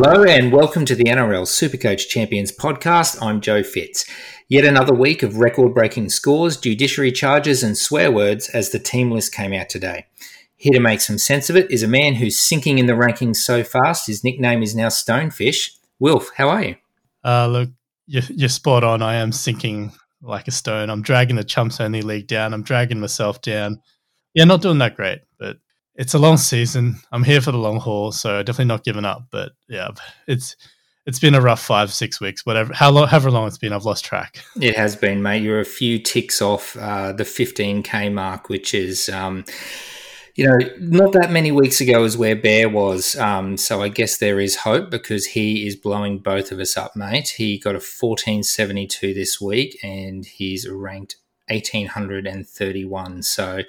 Hello and welcome to the NRL Supercoach Champions podcast. I'm Joe Fitz. Yet another week of record breaking scores, judiciary charges, and swear words as the team list came out today. Here to make some sense of it is a man who's sinking in the rankings so fast his nickname is now Stonefish. Wilf, how are you? Uh, look, you're, you're spot on. I am sinking like a stone. I'm dragging the Chumps Only League down. I'm dragging myself down. Yeah, not doing that great, but it's a long season. I'm here for the long haul, so definitely not giving up. But yeah, it's it's been a rough five six weeks. Whatever, how long, however long it's been, I've lost track. It has been, mate. You're a few ticks off uh, the 15k mark, which is. Um, you know, not that many weeks ago is where Bear was. Um, so I guess there is hope because he is blowing both of us up, mate. He got a 1472 this week and he's ranked 1831. So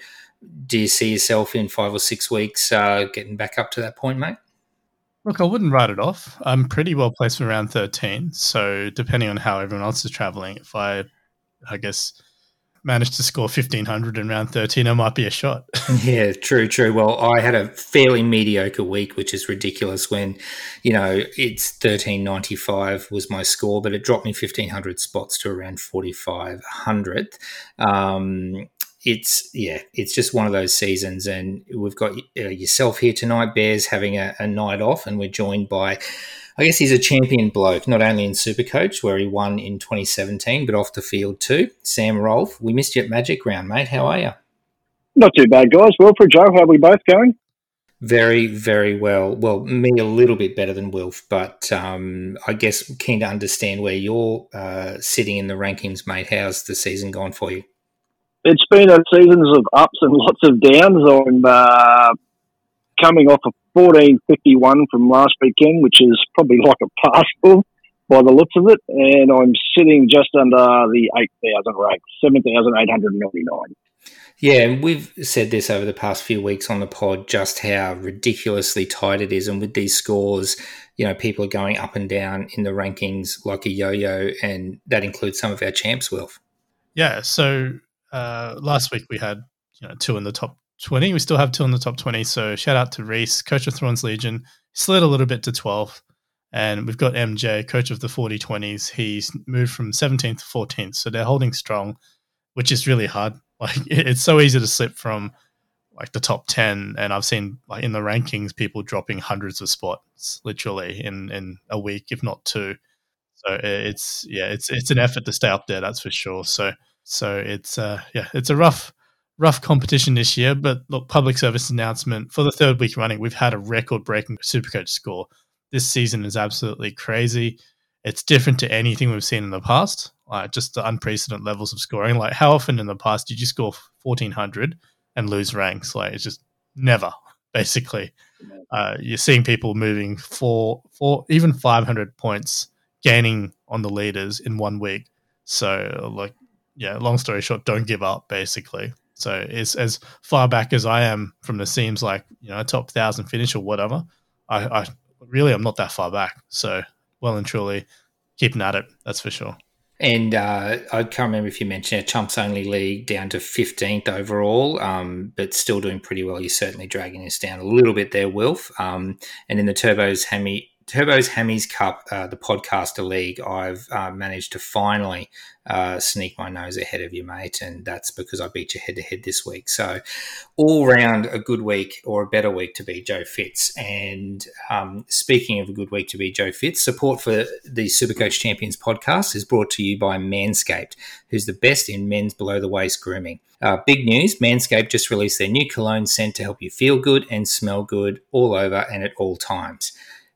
do you see yourself in five or six weeks uh, getting back up to that point, mate? Look, I wouldn't write it off. I'm pretty well placed for around 13. So depending on how everyone else is traveling, if I, I guess, manage to score 1500 in round 13, it might be a shot. yeah, true, true. Well, I had a fairly mediocre week, which is ridiculous when, you know, it's 1395 was my score, but it dropped me 1500 spots to around 4500. Um, it's yeah, it's just one of those seasons, and we've got uh, yourself here tonight, Bears having a, a, night off, and we're joined by, I guess he's a champion bloke, not only in Supercoach where he won in 2017, but off the field too. Sam Rolfe, we missed you at Magic Round, mate. How are you? Not too bad, guys. Well, for Joe, how are we both going? Very, very well. Well, me a little bit better than Wilf, but um, I guess keen to understand where you're uh, sitting in the rankings, mate. How's the season gone for you? It's been a seasons of ups and lots of downs. I'm uh, coming off a 1451 from last weekend, which is probably like a passport by the looks of it, and I'm sitting just under the 8,000 rank, 7,899. Yeah, and we've said this over the past few weeks on the pod just how ridiculously tight it is. And with these scores, you know, people are going up and down in the rankings like a yo yo, and that includes some of our champs, Wilf. Yeah, so uh, last week we had you know two in the top 20. We still have two in the top 20. So shout out to Reese, coach of Thorns Legion. Slid a little bit to 12th. And we've got MJ, coach of the 40 20s. He's moved from 17th to 14th. So they're holding strong, which is really hard. Like it's so easy to slip from like the top 10. And I've seen like in the rankings, people dropping hundreds of spots literally in, in a week, if not two. So it's, yeah, it's, it's an effort to stay up there. That's for sure. So, so it's uh, yeah, it's a rough rough competition this year. But look, public service announcement for the third week running, we've had a record breaking Supercoach score. This season is absolutely crazy. It's different to anything we've seen in the past. Like just the unprecedented levels of scoring. Like how often in the past did you score fourteen hundred and lose ranks? Like it's just never. Basically, uh, you're seeing people moving four, four, even five hundred points, gaining on the leaders in one week. So like yeah, long story short, don't give up, basically. So it's as far back as I am from the seams like, you know, top thousand finish or whatever. I, I really am not that far back. So well and truly keeping at it, that's for sure. And uh, I can't remember if you mentioned a Chumps Only League down to 15th overall, um, but still doing pretty well. You're certainly dragging us down a little bit there, Wilf. Um, and in the Turbos Hammy Turbo's Hammies Cup, uh, the podcaster league, I've uh, managed to finally uh, sneak my nose ahead of you, mate, and that's because I beat you head to head this week. So, all round a good week or a better week to be Joe Fitz. And um, speaking of a good week to be Joe Fitz, support for the Supercoach Champions podcast is brought to you by Manscaped, who's the best in men's below the waist grooming. Uh, big news Manscaped just released their new cologne scent to help you feel good and smell good all over and at all times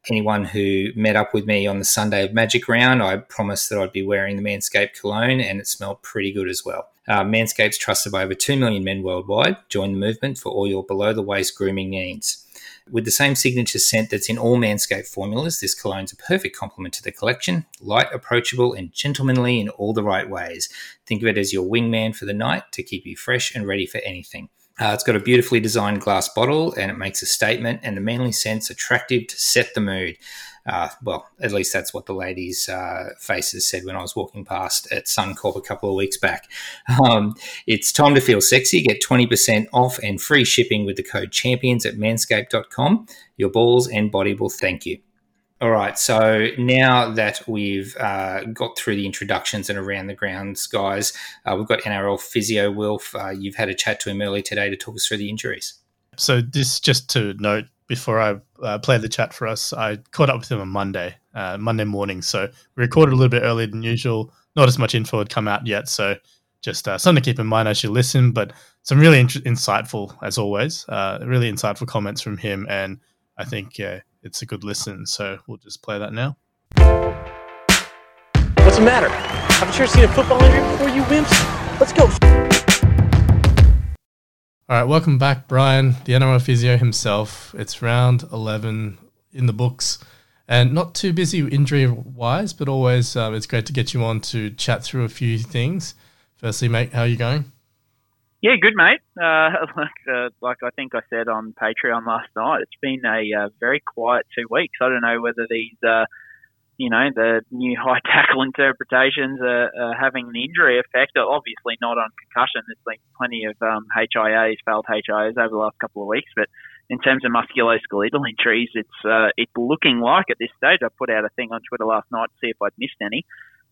anyone who met up with me on the Sunday of Magic Round, I promised that I'd be wearing the Manscaped cologne, and it smelled pretty good as well. Uh, Manscaped's trusted by over 2 million men worldwide. Join the movement for all your below the waist grooming needs. With the same signature scent that's in all Manscaped formulas, this cologne's a perfect complement to the collection. Light, approachable, and gentlemanly in all the right ways. Think of it as your wingman for the night to keep you fresh and ready for anything. Uh, it's got a beautifully designed glass bottle and it makes a statement and the manly scent's attractive to set the mood. Uh, well, at least that's what the ladies' uh, faces said when I was walking past at Suncorp a couple of weeks back. Um, it's time to feel sexy. Get 20% off and free shipping with the code champions at manscaped.com. Your balls and body will thank you. All right. So now that we've uh, got through the introductions and around the grounds, guys, uh, we've got NRL physio Wilf. Uh, you've had a chat to him early today to talk us through the injuries. So this just to note before I uh, play the chat for us, I caught up with him on Monday, uh, Monday morning. So we recorded a little bit earlier than usual. Not as much info had come out yet, so just uh, something to keep in mind as you listen. But some really in- insightful, as always, uh, really insightful comments from him, and I think it's a good listen. So we'll just play that now. What's the matter? I haven't you seen a football injury before you wimps? Let's go. All right, welcome back, Brian, the NRL physio himself. It's round 11 in the books and not too busy injury wise, but always um, it's great to get you on to chat through a few things. Firstly, mate, how are you going? Yeah, good, mate. Uh, like, uh, like I think I said on Patreon last night, it's been a uh, very quiet two weeks. I don't know whether these, uh, you know, the new high tackle interpretations are, are, having an injury effect. Obviously, not on concussion. There's been plenty of um, HIAs, failed HIAs over the last couple of weeks, but in terms of musculoskeletal injuries, it's uh, it's looking like at this stage. I put out a thing on Twitter last night to see if I'd missed any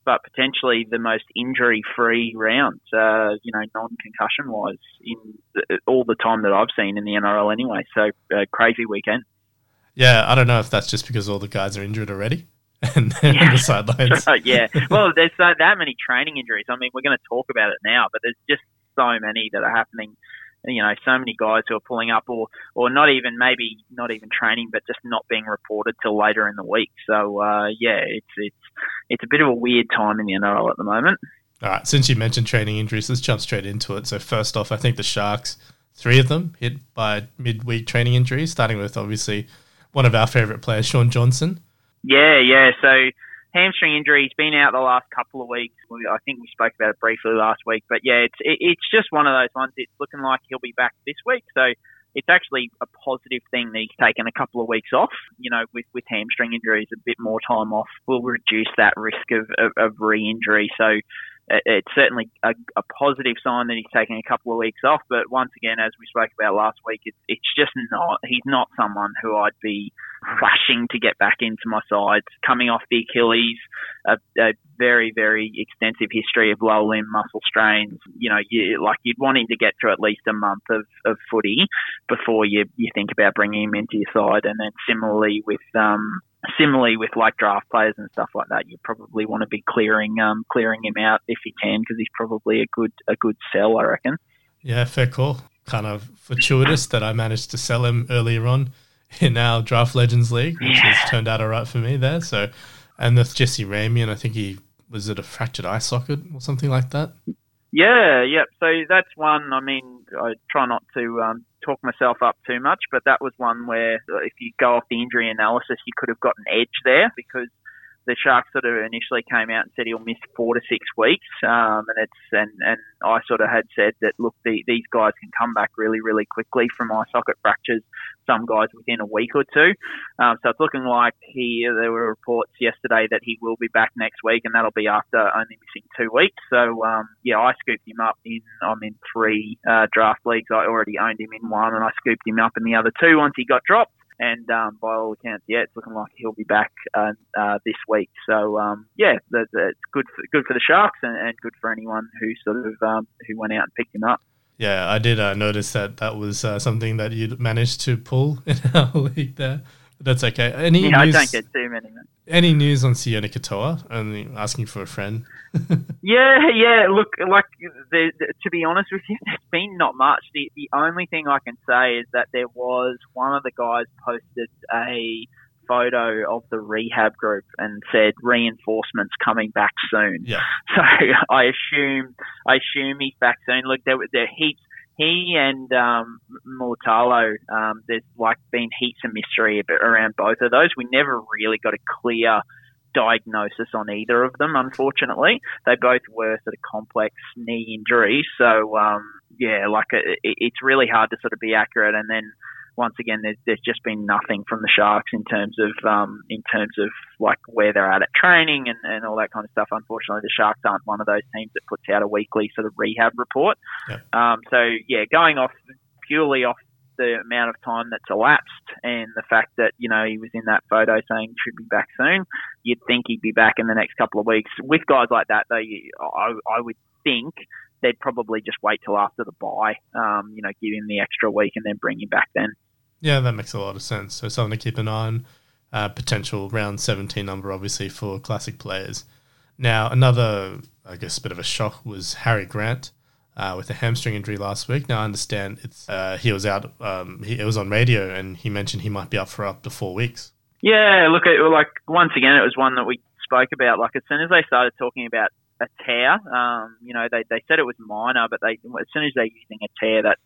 but potentially the most injury-free round, uh, you know, non-concussion-wise in the, all the time that I've seen in the NRL anyway. So uh, crazy weekend. Yeah, I don't know if that's just because all the guys are injured already and they're yeah. on the sidelines. right, yeah, well, there's so, that many training injuries. I mean, we're going to talk about it now, but there's just so many that are happening you know, so many guys who are pulling up, or or not even maybe not even training, but just not being reported till later in the week. So uh, yeah, it's it's it's a bit of a weird time in the NRL at the moment. All right, since you mentioned training injuries, let's jump straight into it. So first off, I think the Sharks, three of them hit by midweek training injuries, starting with obviously one of our favourite players, Shaun Johnson. Yeah, yeah. So hamstring injury. He's been out the last couple of weeks. I think we spoke about it briefly last week, but yeah, it's it's just one of those ones. It's looking like he'll be back this week, so it's actually a positive thing that he's taken a couple of weeks off. You know, with with hamstring injuries, a bit more time off will reduce that risk of of, of re-injury. So it's certainly a, a, positive sign that he's taking a couple of weeks off. But once again, as we spoke about last week, it's, it's just not, he's not someone who I'd be rushing to get back into my sides. Coming off the Achilles, a, a very, very extensive history of lower limb muscle strains. You know, you, like you'd want him to get through at least a month of, of footy before you, you think about bringing him into your side. And then similarly with, um, similarly with like draft players and stuff like that, you probably want to be clearing um, clearing him out if you can because he's probably a good a good sell, I reckon. Yeah, fair call. Kind of fortuitous that I managed to sell him earlier on in our Draft Legends League, which yeah. has turned out all right for me there. So, and with Jesse Ramien, I think he was it a fractured eye socket or something like that. Yeah, yep. So that's one. I mean, I try not to um, talk myself up too much, but that was one where if you go off the injury analysis, you could have got an edge there because the Sharks sort of initially came out and said he'll miss four to six weeks, um, and it's and and I sort of had said that look, the, these guys can come back really really quickly from eye socket fractures. Some guys within a week or two. Um, so it's looking like he. There were reports yesterday that he will be back next week, and that'll be after only missing two weeks. So um, yeah, I scooped him up in. I'm in three uh, draft leagues. I already owned him in one, and I scooped him up in the other two once he got dropped. And um, by all accounts, yeah, it's looking like he'll be back uh, uh, this week. So um, yeah, that, it's good for, good for the Sharks and, and good for anyone who sort of um, who went out and picked him up. Yeah, I did uh, notice that that was uh, something that you managed to pull in our league there. That's okay. Any yeah, news, I don't get too many. Any news on Sione Katoa? Only asking for a friend. yeah, yeah. Look, like the, the, to be honest with you, there's been not much. The the only thing I can say is that there was one of the guys posted a photo of the rehab group and said reinforcements coming back soon. Yeah. So I assume I assume he's back soon. Look, there there heaps he and um, Mulitalo, um, there's like been heaps of mystery around both of those. We never really got a clear diagnosis on either of them, unfortunately. They both were sort of complex knee injuries. So, um, yeah, like it, it's really hard to sort of be accurate. And then once again, there's, there's just been nothing from the Sharks in terms of um, in terms of like where they're at at training and, and all that kind of stuff. Unfortunately, the Sharks aren't one of those teams that puts out a weekly sort of rehab report. Yep. Um, so yeah, going off purely off the amount of time that's elapsed and the fact that you know he was in that photo saying should be back soon, you'd think he'd be back in the next couple of weeks. With guys like that, though, I, I would think they'd probably just wait till after the bye. Um, you know, give him the extra week and then bring him back then. Yeah, that makes a lot of sense. So something to keep an eye on. Uh, potential round 17 number, obviously, for classic players. Now, another, I guess, bit of a shock was Harry Grant uh, with a hamstring injury last week. Now, I understand it's uh, he was out, um, he, it was on radio, and he mentioned he might be up for up to four weeks. Yeah, look, it, like once again, it was one that we spoke about. Like as soon as they started talking about a tear, um, you know, they, they said it was minor, but they as soon as they're using a tear, that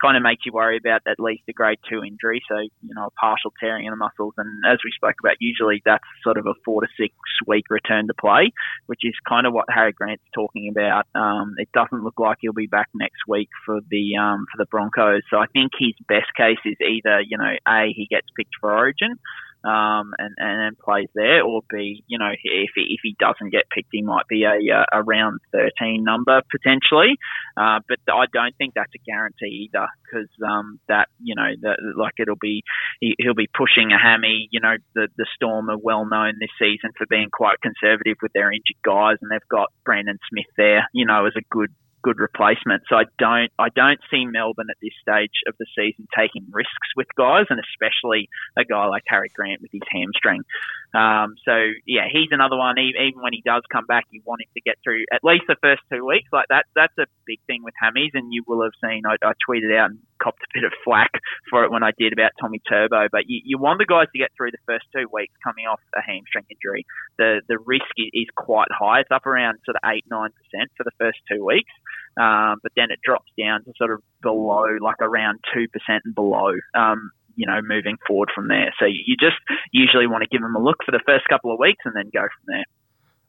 kind of makes you worry about at least a grade two injury. So, you know, a partial tearing in the muscles. And as we spoke about, usually that's sort of a four to six week return to play, which is kind of what Harry Grant's talking about. Um, it doesn't look like he'll be back next week for the, um, for the Broncos. So I think his best case is either, you know, A, he gets picked for Origin um, and, and plays there, or be, you know, if he, if he doesn't get picked, he might be a, a round 13 number potentially. Uh, but I don't think that's a guarantee either, because um, that, you know, like it'll be, he, will be pushing a hammy. You know, the, the Storm are well known this season for being quite conservative with their injured guys, and they've got Brandon Smith there, you know, as a good good replacement. So I don't I don't see Melbourne at this stage of the season taking risks with guys, and especially a guy like Harry Grant with his hamstring. Um, so yeah, he's another one. Even when he does come back, you want him to get through at least the first two weeks. Like that, that's a big thing with hammies, and you will have seen. I, I tweeted out and copped a bit of flack for it when I did about Tommy Turbo, but you, you want the guys to get through the first two weeks coming off a hamstring injury. The the risk is quite high. It's up around sort of eight nine percent for the first two weeks, um, but then it drops down to sort of below, like around two percent and below. Um, you know, moving forward from there. So you just usually want to give them a look for the first couple of weeks and then go from there.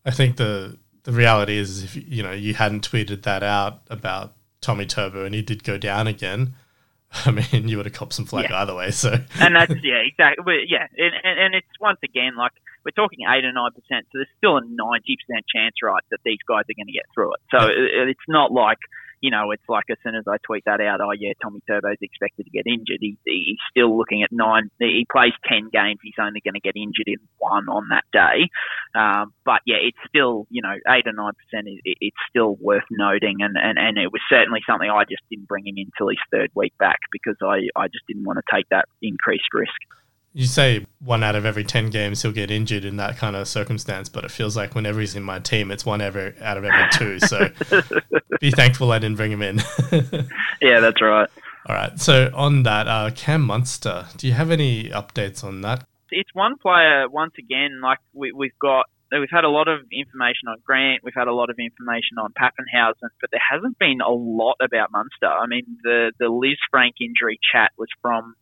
I think the the reality is, if you know you hadn't tweeted that out about Tommy Turbo and he did go down again, I mean, you would have copped some flag yeah. either way. So, and that's yeah, exactly. But yeah, and, and, and it's once again like we're talking eight or nine percent, so there's still a ninety percent chance, right, that these guys are going to get through it. So yeah. it, it's not like you know, it's like as soon as I tweet that out, oh yeah, Tommy Turbo's expected to get injured. He, he's still looking at nine. He plays ten games. He's only going to get injured in one on that day. Um, but yeah, it's still you know eight or nine percent. It, it's still worth noting, and, and and it was certainly something I just didn't bring him until his third week back because I I just didn't want to take that increased risk you say one out of every 10 games he'll get injured in that kind of circumstance, but it feels like whenever he's in my team, it's one ever out of every two. So be thankful I didn't bring him in. yeah, that's right. All right. So on that, uh, Cam Munster, do you have any updates on that? It's one player, once again, like we, we've got we've had a lot of information on Grant, we've had a lot of information on Papenhuyzen, but there hasn't been a lot about Munster. I mean, the the Liz Frank injury chat was from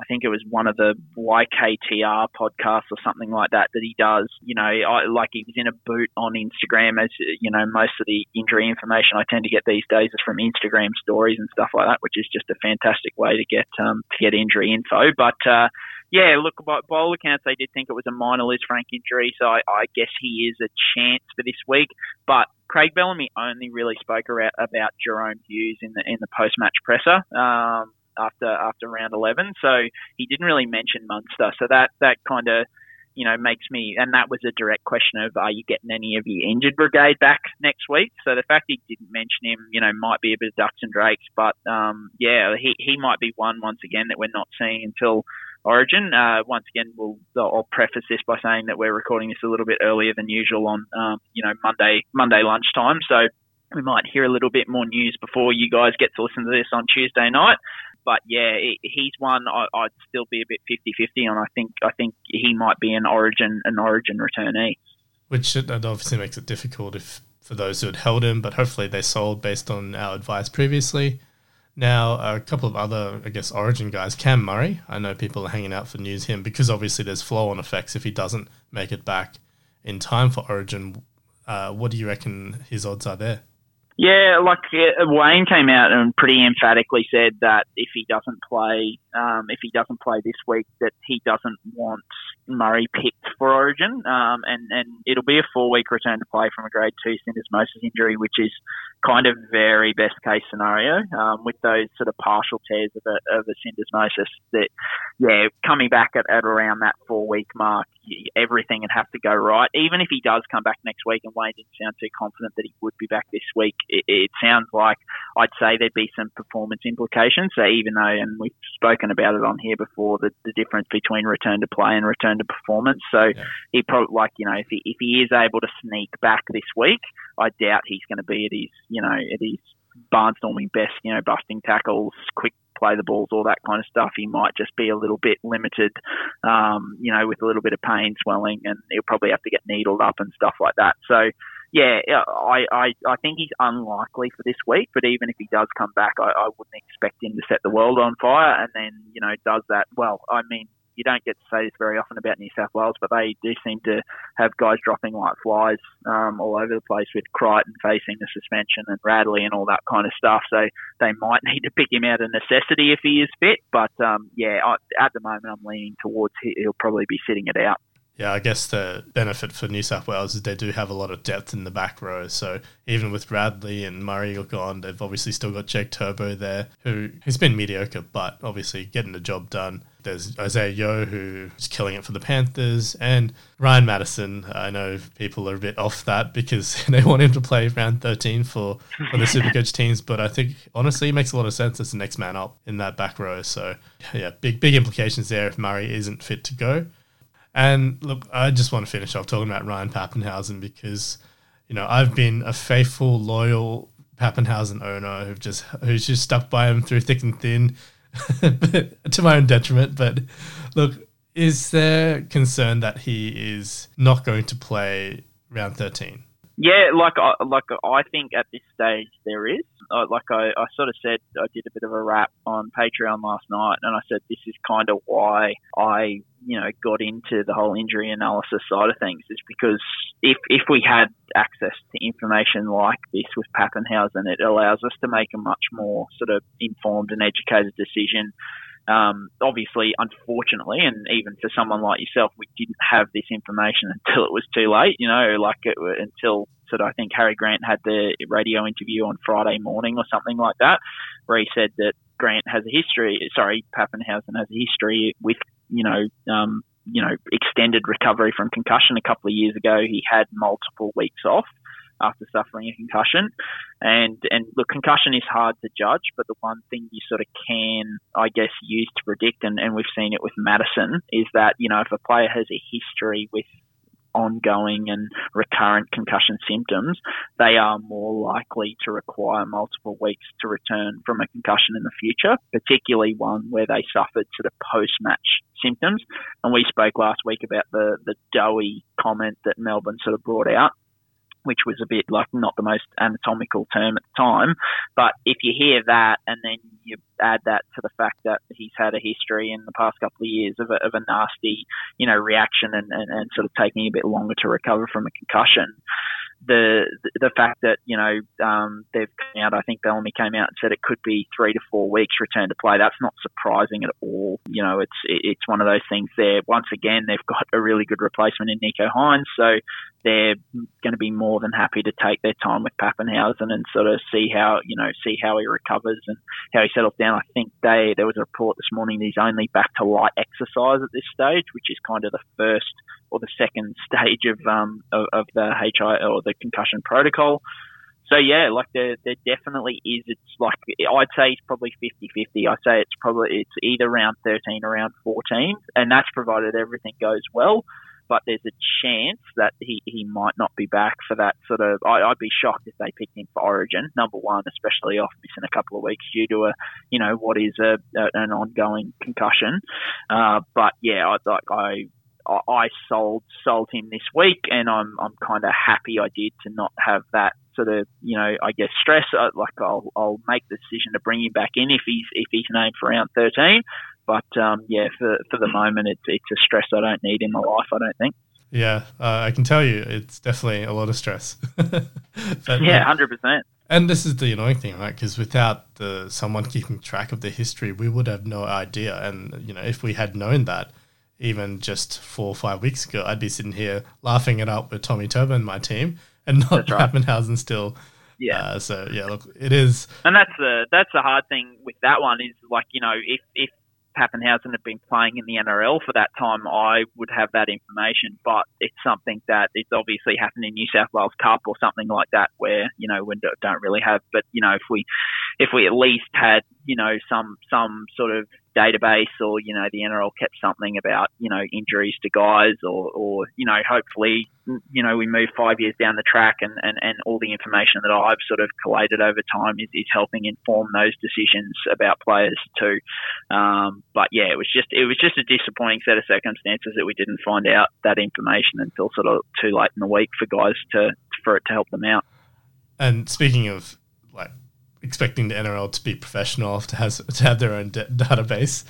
I think it was one of the YKTR podcasts or something like that that he does. You know, I, like he was in a boot on Instagram, as you know, most of the injury information I tend to get these days is from Instagram stories and stuff like that, which is just a fantastic way to get um, to get injury info. But uh, yeah, look, by, by all accounts, they did think it was a minor Lisfranc injury, so I, I guess he is a chance for this week. But Craig Bellamy only really spoke about, about Jahrome Hughes in the in the post match presser. Um, after after round 11. So he didn't really mention Munster. So that that kind of you know makes me and that was a direct question of are you getting any of your injured brigade back next week? So the fact he didn't mention him, you know, might be a bit of ducks and drakes. But um, yeah, he he might be one once again that we're not seeing until. Origin. Uh, once again, we'll I'll preface this by saying that we're recording this a little bit earlier than usual on um, you know Monday Monday lunchtime, so we might hear a little bit more news before you guys get to listen to this on Tuesday night but yeah, he's one I, would still be a bit 50-50 on. I think I think he might be an origin an origin returnee. Which obviously makes it difficult if for those who had held him, but hopefully they sold based on our advice previously. Now, a couple of other, I guess, Origin guys. Cam Murray, I know people are hanging out for news him because obviously there's flow on effects if he doesn't make it back in time for Origin. Uh, what do you reckon his odds are there? Yeah, like uh, Wayne came out and pretty emphatically said that if he doesn't play, um, if he doesn't play this week, that he doesn't want Murray picked for Origin, um, and and it'll be a four week return to play from a grade two syndesmosis injury, which is kind of very best case scenario um, with those sort of partial tears of a, of a syndesmosis. That yeah, coming back at, at around that four week mark, everything would have to go right. Even if he does come back next week, and Wayne didn't sound too confident that he would be back this week, it, it sounds like I'd say there'd be some performance implications. So even though, and we've spoken about it on here before, the, the difference between return to play and return to performance. So yeah. he probably like you know if he if he is able to sneak back this week, I doubt he's going to be at his you know at his barnstorming best, you know, busting tackles, quick play the balls, all that kind of stuff. He might just be a little bit limited, um, you know, with a little bit of pain, swelling, and he'll probably have to get needled up and stuff like that. So, yeah, I, I, I think he's unlikely for this week, but even if he does come back, I, I wouldn't expect him to set the world on fire and then, you know, does that. Well, I mean, you don't get to say this very often about New South Wales, but they do seem to have guys dropping like flies um, all over the place with Crichton facing the suspension and Radley and all that kind of stuff. So they might need to pick him out of necessity if he is fit. But um, yeah, I, at the moment, I'm leaning towards he'll probably be sitting it out. Yeah, I guess the benefit for New South Wales is they do have a lot of depth in the back row. So even with Radley and Murray gone, they've obviously still got Jake Turbo there, who who's been mediocre, but obviously getting the job done. There's Isaah Yeo who's killing it for the Panthers, and Ryan Matterson. I know people are a bit off that because they want him to play round 13 for, for the Supercoach teams, but I think honestly it makes a lot of sense as the next man up in that back row. So yeah, big big implications there if Murray isn't fit to go. And look, I just want to finish off talking about Ryan Papenhuyzen because, you know, I've been a faithful, loyal Papenhuyzen owner who've just who's just stuck by him through thick and thin, to my own detriment. But look, is there concern that he is not going to play round thirteen? Yeah, like I, like I think at this stage there is. Like I, I sort of said, I did a bit of a rap on Patreon last night, and I said this is kind of why I, you know, got into the whole injury analysis side of things, is because if if we had access to information like this with Papenhuyzen, it allows us to make a much more sort of informed and educated decision um, obviously, unfortunately, and even for someone like yourself, we didn't have this information until it was too late. You know, like it, until of I think Harry Grant had the radio interview on Friday morning or something like that, where he said that Grant has a history. Sorry, Papenhuyzen has a history with you know. Um, you know, extended recovery from concussion. A couple of years ago, he had multiple weeks off after suffering a concussion. And and look, concussion is hard to judge, but the one thing you sort of can, I guess, use to predict, and, and we've seen it with Matterson, is that you know if a player has a history with ongoing and recurrent concussion symptoms, they are more likely to require multiple weeks to return from a concussion in the future, particularly one where they suffered sort of post match symptoms. And we spoke last week about the, the doughy comment that Melbourne sort of brought out which was a bit like not the most anatomical term at the time. But if you hear that and then you add that to the fact that he's had a history in the past couple of years of a, of a nasty, you know, reaction and, and, and sort of taking a bit longer to recover from a concussion, the the fact that you know um, they've come out, I think Bellamy came out and said it could be three to four weeks return to play. That's not surprising at all. You know, it's it's one of those things. There, once again, they've got a really good replacement in Nicho Hynes, so they're going to be more than happy to take their time with Papenhuyzen and sort of see how you know see how he recovers and how he settles down. I think they there was a report this morning that he's only back to light exercise at this stage, which is kind of the first or the second stage of um of, of the HI or the concussion protocol. So yeah, like there, there definitely is. It's like I'd say it's probably 50-50. I'd say it's probably it's either around 13 or around 14, and that's provided everything goes well but there's a chance that he, he might not be back for that sort of. I, would be shocked if they picked him for Origin, number one, especially off missing a couple of weeks due to a, you know, what is a, a an ongoing concussion. Uh, but yeah, I like I. I sold sold him this week, and I'm I'm kind of happy I did to not have that sort of you know I guess stress. Uh, like I'll I'll make the decision to bring him back in if he's if he's named for round 13. But um, yeah, for for the moment, it's it's a stress I don't need in my life. I don't think. Yeah, uh, I can tell you, it's definitely a lot of stress. yeah, hundred percent. And this is the annoying thing, right? Because without the someone keeping track of the history, we would have no idea. And you know, if we had known that, even just four or five weeks ago, I'd be sitting here laughing it up with Tommy Turbo and my team, and not That's right. Papenhuyzen still. Yeah. Uh, so yeah, look, it is. And that's the that's the hard thing with that one is like you know if if Papenhuyzen had been playing in the NRL for that time, I would have that information. But it's something that it's obviously happened in New South Wales Cup or something like that, where you know we don't- don't really have. But you know if we if we at least had you know some some sort of database or you know the NRL kept something about you know injuries to guys or or you know hopefully you know we move five years down the track and and, and all the information that I've sort of collated over time is, is helping inform those decisions about players too. Um, but yeah, it was just it was just a disappointing set of circumstances that we didn't find out that information until sort of too late in the week for guys to for it to help them out. And speaking of expecting the NRL to be professional, to has to have their own da- database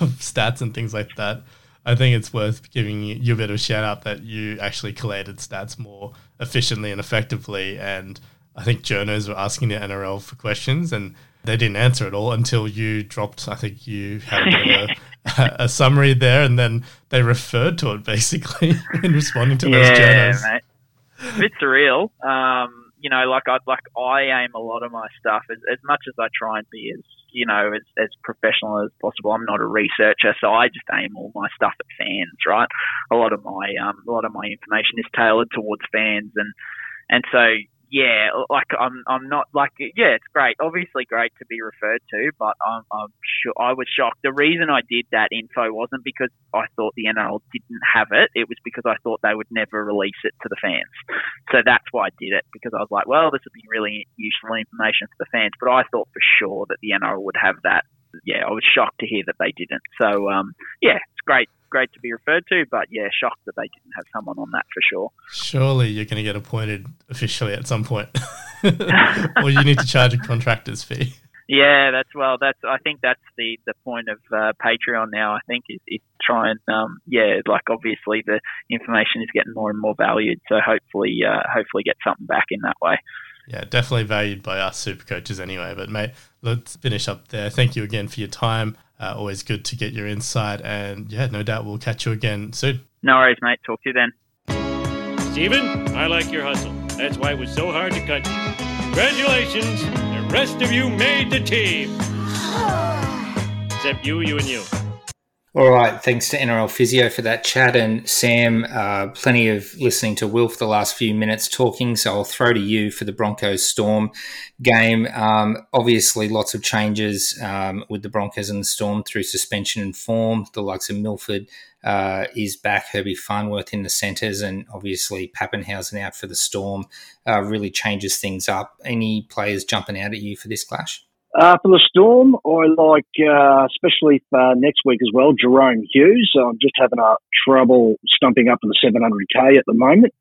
of stats and things like that, I think it's worth giving you, a bit of a shout out that you actually collated stats more efficiently and effectively. And I think journos were asking the NRL for questions and they didn't answer at all until you dropped. I think you had a, a, a summary there, and then they referred to it basically in responding to those yeah, journos. mate. It's a bit surreal. Um, you know, like I like I aim a lot of my stuff as, as much as I try and be as you know as, as professional as possible. I'm not a researcher, so I just aim all my stuff at fans. Right, a lot of my um, a lot of my information is tailored towards fans, and and so yeah, like I'm I'm not like yeah, it's great, obviously great to be referred to, but I'm, I'm sure I was shocked. The reason I did that info wasn't because I thought the NRL didn't have it. It was because I thought they would never release it to the fans. So that's why I did it because I was like, well, this would be really useful information for the fans. But I thought for sure that the NRL would have that. Yeah, I was shocked to hear that they didn't. So um, yeah, it's great, great to be referred to, but yeah, shocked that they didn't have someone on that for sure. Surely you're going to get appointed officially at some point, or you need to charge a contractor's fee. Yeah, that's well. That's I think that's the the point of uh, Patreon now. I think is, is try and um, yeah, like obviously the information is getting more and more valued. So hopefully, uh, hopefully get something back in that way. Yeah, definitely valued by us super coaches anyway. But mate, let's finish up there. Thank you again for your time. Uh, always good to get your insight, and yeah, no doubt we'll catch you again soon. No worries, mate. Talk to you then. Steven, I like your hustle. That's why it was so hard to cut you. Congratulations. The rest of you made the team. Except you, you, and you. All right, thanks to NRL Physio for that chat, and Sam, uh, plenty of listening to Will for the last few minutes talking. So I'll throw to you for the Broncos Storm game. Um, obviously, lots of changes um, with the Broncos and the Storm through suspension and form. The likes of Milford uh, is back, Herbie Farnworth in the centres, and obviously Papenhuyzen out for the Storm uh, really changes things up. Any players jumping out at you for this clash? Uh, for the Storm, I like, uh, especially for next week as well, Jahrome Hughes. I'm just having a trouble stumping up to the 700k at the moment.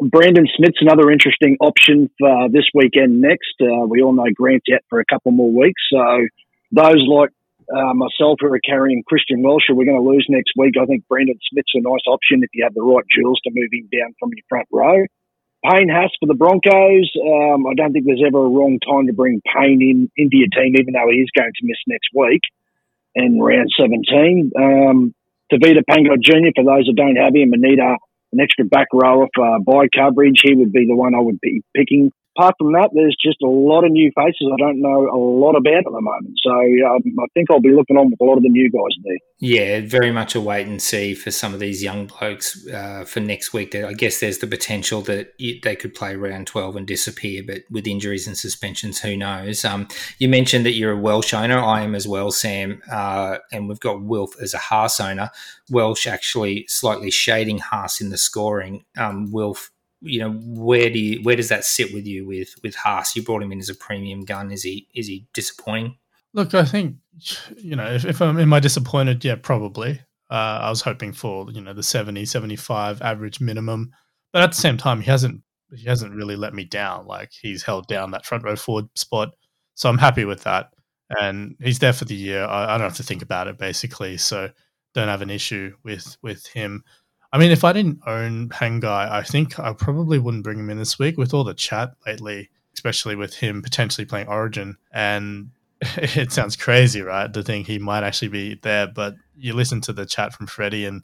Brandon Smith's another interesting option for this weekend next. Uh, we all know Grant's out for a couple more weeks. So those like uh, myself who are carrying Christian Welch, we're going to lose next week, I think Brandon Smith's a nice option if you have the right jewels to move him down from your front row. Payne Haas for the Broncos. Um, I don't think there's ever a wrong time to bring Payne in into your team, even though he is going to miss next week in round 17. Um, Tevita Pangai Jr., for those that don't have him and need an extra back rower for bye coverage, he would be the one I would be picking. Apart from that, there's just a lot of new faces I don't know a lot about at the moment. So um, I think I'll be looking on with a lot of the new guys there. Yeah, very much a wait and see for some of these young blokes uh, for next week. I guess there's the potential that they could play round 12 and disappear, but with injuries and suspensions, who knows? Um, you mentioned that you're a Welch owner. I am as well, Sam. Uh, and we've got Wilf as a Haas owner. Welch actually slightly shading Haas in the scoring. Um, Wilf you know where do you where does that sit with you with with Haas? You brought him in as a premium gun. Is he is he disappointing? Look, I think you know if, if I'm am I disappointed? Yeah, probably. Uh, I was hoping for you know the 70, 75 average minimum, but at the same time, he hasn't he hasn't really let me down. Like he's held down that front row forward spot, so I'm happy with that. And he's there for the year. I, I don't have to think about it basically, so don't have an issue with with him. I mean, if I didn't own Pangai, I think I probably wouldn't bring him in this week with all the chat lately, especially with him potentially playing Origin. And it sounds crazy, right? To think he might actually be there, but you listen to the chat from Freddie and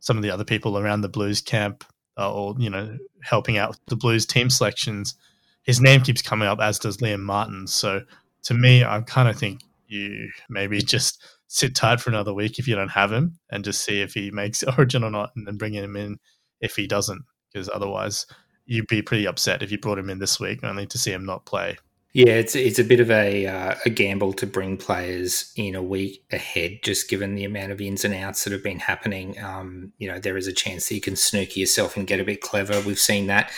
some of the other people around the Blues camp, or you know, helping out the Blues team selections. His name keeps coming up, as does Liam Martin. So to me, I kind of think you maybe just sit tight for another week if you don't have him, and just see if he makes Origin or not, and then bring him in if he doesn't, because otherwise you'd be pretty upset if you brought him in this week only to see him not play. Yeah, it's it's a bit of a uh, a gamble to bring players in a week ahead, just given the amount of ins and outs that have been happening. Um, you know, there is a chance that you can snooker yourself and get a bit clever. We've seen that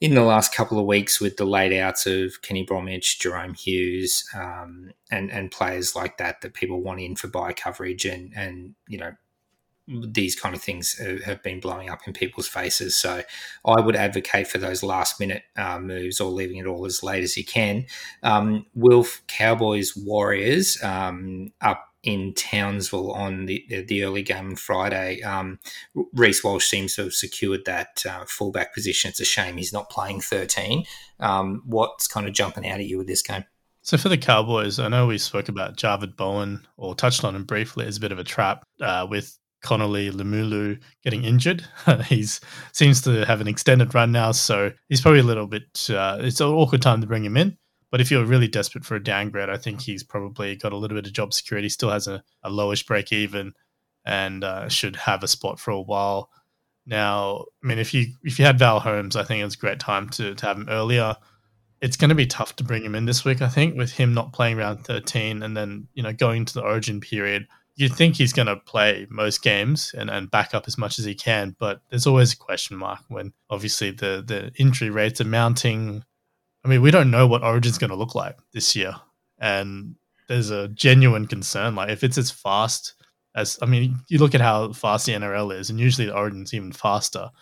in the last couple of weeks with the laid outs of Kenny Bromwich, Jahrome Hughes, um, and and players like that that people want in for bye coverage, and and you know these kind of things have been blowing up in people's faces. So I would advocate for those last minute uh, moves or leaving it all as late as you can. Um, Wilf Cowboys Warriors um, up in Townsville on the the early game Friday. Um, Reece Walsh seems to have secured that uh, fullback position. It's a shame he's not playing 13. Um, what's kind of jumping out at you with this game? So for the Cowboys, I know we spoke about Javid Bowen or touched on him briefly as a bit of a trap uh, with Connelly Lemuelu getting injured. he's seems to have an extended run now, so he's probably a little bit. Uh, it's an awkward time to bring him in. But if you're really desperate for a downgrade, I think he's probably got a little bit of job security. Still has a, a lowish break even, and uh, should have a spot for a while. Now, I mean, if you if you had Val Holmes, I think it's a great time to, to have him earlier. It's going to be tough to bring him in this week, I think, with him not playing round 13 and then, you know, going into the origin period you'd think he's going to play most games and, and back up as much as he can, but there's always a question mark when obviously the, the injury rates are mounting. I mean, we don't know what Origin's going to look like this year. And there's a genuine concern. Like, if it's as fast as, I mean, you look at how fast the NRL is, and usually the Origin's even faster.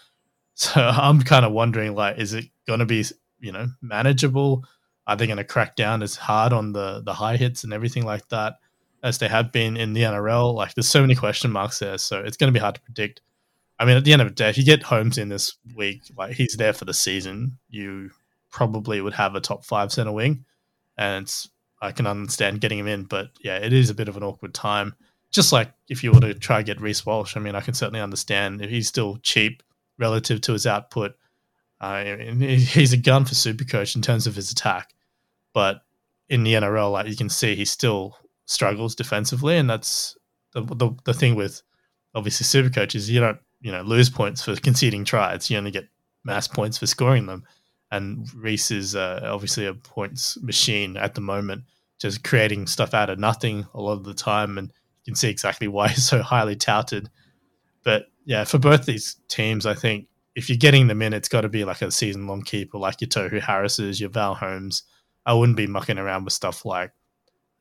So I'm kind of wondering, like, is it going to be, you know, manageable? Are they going to crack down as hard on the the high hits and everything like that? as they have been in the NRL. Like there's so many question marks there, so it's going to be hard to predict. I mean, at the end of the day, if you get Holmes in this week, like he's there for the season, you probably would have a top five center wing, and I can understand getting him in. But yeah, it is a bit of an awkward time. Just like if you were to try get Reece Walsh, I mean, I can certainly understand if he's still cheap relative to his output. Uh, he's a gun for Supercoach in terms of his attack, but in the NRL, like you can see, he still struggles defensively, and that's the, the, the thing with obviously super coaches. You don't you know lose points for conceding tries. You only get mass points for scoring them. And Reece is uh, obviously a points machine at the moment, just creating stuff out of nothing a lot of the time, and you can see exactly why he's so highly touted. But yeah, for both these teams, I think if you're getting them in, it's got to be like a season long keeper, like your Tohu Harris's, your Val Holmes. I wouldn't be mucking around with stuff like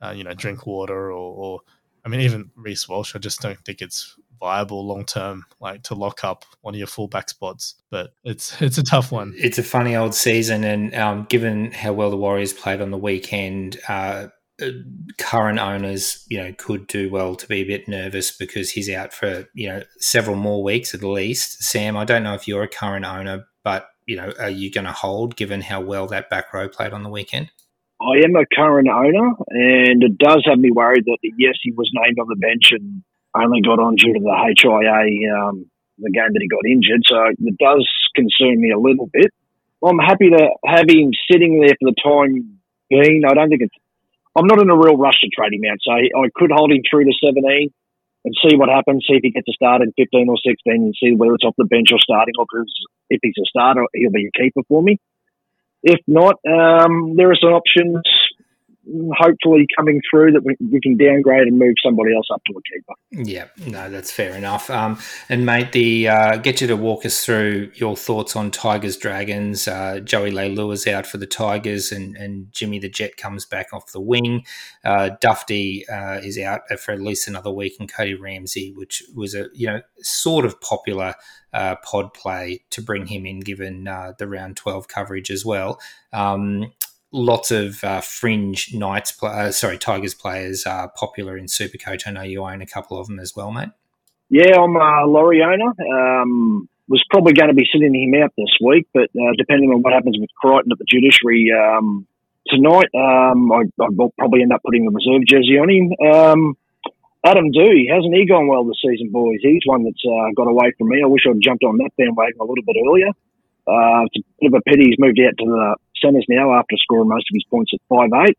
uh, you know, Drinkwater or, or, I mean, even Reece Walsh. I just don't think it's viable long term, like to lock up one of your fullback spots. But it's it's a tough one. It's a funny old season, and um, given how well the Warriors played on the weekend. Uh, uh, current owners, you know, could do well to be a bit nervous because he's out for you know several more weeks at least. Sam, I don't know if you're a current owner, but you know, are you going to hold given how well that back row played on the weekend? I am a current owner, and it does have me worried that yes, he was named on the bench and only got on due to the HIA, um, the game that he got injured. So it does concern me a little bit. I'm happy to have him sitting there for the time being. I don't think it's. I'm not in a real rush to trade him out, so I could hold him through to 17 and see what happens. See if he gets a start in 15 or 16, and see whether it's off the bench or starting. Or because if he's a starter, he'll be a keeper for me. If not, um, there are some options hopefully coming through that we, we, can downgrade and move somebody else up to a keeper. Yeah, no, that's fair enough. Um, and mate, the uh, get you to walk us through your thoughts on Tigers Dragons. Uh, Joey Leilua out for the Tigers, and, and Jimmy the Jet comes back off the wing. Uh, Dufty uh, is out for at least another week, and Cody Ramsey, which was a you know sort of popular uh, pod play to bring him in, given uh, the round 12 coverage as well. Um, lots of uh, fringe Knights, uh, sorry, Tigers players are popular in Supercoach. I know you own a couple of them as well, mate. Yeah, I'm a Laurie owner. Um, was probably going to be sitting him out this week, but uh, depending on what happens with Crichton at the judiciary, um, tonight, um, I, will probably end up putting the reserve jersey on him. Um, Adam Doueihi, hasn't he gone well this season, boys? He's one that's uh, got away from me. I wish I'd jumped on that bandwagon a little bit earlier. Uh, it's a bit of a pity he's moved out to the centres now after scoring most of his points at five eight.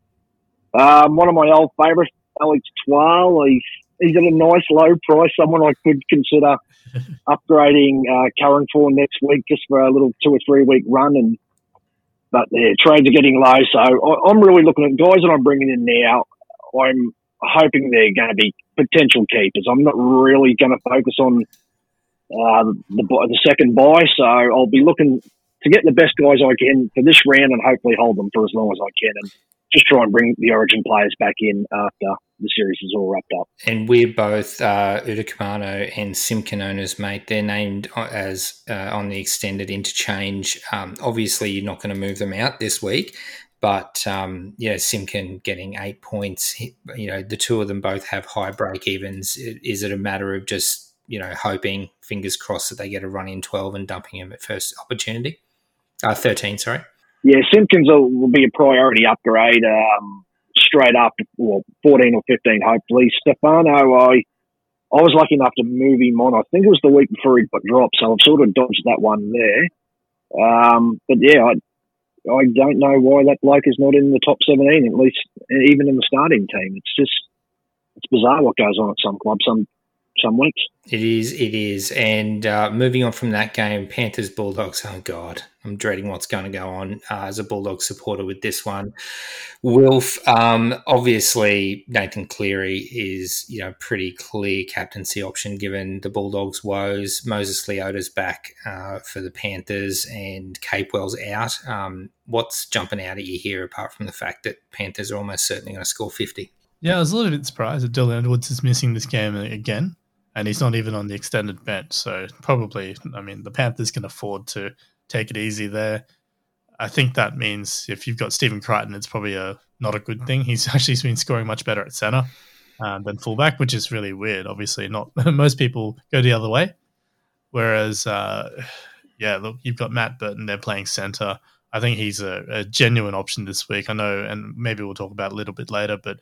Um, one of my old favourites, Alex Twal. He's, he's at a nice low price, someone I could consider upgrading uh, current for next week just for a little two or three week run. And But yeah, trades are getting low. So I, I'm really looking at guys that I'm bringing in now. I'm hoping they're going to be potential keepers. I'm not really going to focus on uh, the, the second buy, so I'll be looking to get the best guys I can for this round and hopefully hold them for as long as I can and just try and bring the Origin players back in after the series is all wrapped up. And we're both uh, Utoikamanu and Simpkin owners, mate. They're named as uh, on the extended interchange. Um, obviously, you're not going to move them out this week, but um, yeah, Simpkin getting eight points. You know, the two of them both have high break evens. Is it a matter of just you know hoping, fingers crossed, that they get a run in twelve and dumping him at first opportunity? Uh, Thirteen, sorry. Yeah, Simpkins will, will be a priority upgrade. Um, straight up, well, fourteen or fifteen, hopefully. Stefano, I. I was lucky enough to move him on. I think it was the week before he dropped, so I've sort of dodged that one there. Um, but yeah, I, I don't know why that bloke is not in the top 17, at least even in the starting team. It's just, it's bizarre what goes on at some clubs some, some weeks. It is, it is. And uh, moving on from that game, Panthers Bulldogs. Oh God, I'm dreading what's going to go on uh, as a Bulldog supporter with this one. Wilf, um, obviously Nathan Cleary is you know pretty clear captaincy option given the Bulldogs' woes. Moses Leota's back uh, for the Panthers and Capewell's out. Um, what's jumping out at you here apart from the fact that Panthers are almost certainly going to score 50? Yeah, I was a little bit surprised that Dylan Edwards is missing this game again and he's not even on the extended bench. So probably, I mean, the Panthers can afford to take it easy there. I think that means if you've got Stephen Crichton, it's probably a not a good thing. He's actually been scoring much better at center um, than fullback, which is really weird. Obviously, not most people go the other way. Whereas, uh, yeah, look, you've got Matt Burton there playing center. I think he's a, a genuine option this week. I know, and maybe we'll talk about a little bit later, but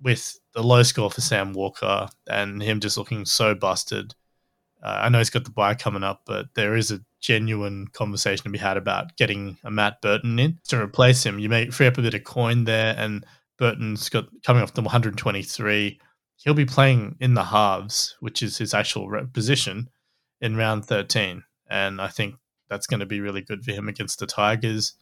with the low score for Sam Walker and him just looking so busted. Uh, I know he's got the buy coming up, but there is a genuine conversation to be had about getting a Matt Burton in to replace him. You may free up a bit of coin there, and Burton's got coming off the 123. He'll be playing in the halves, which is his actual position in round 13, and I think that's going to be really good for him against the Tigers.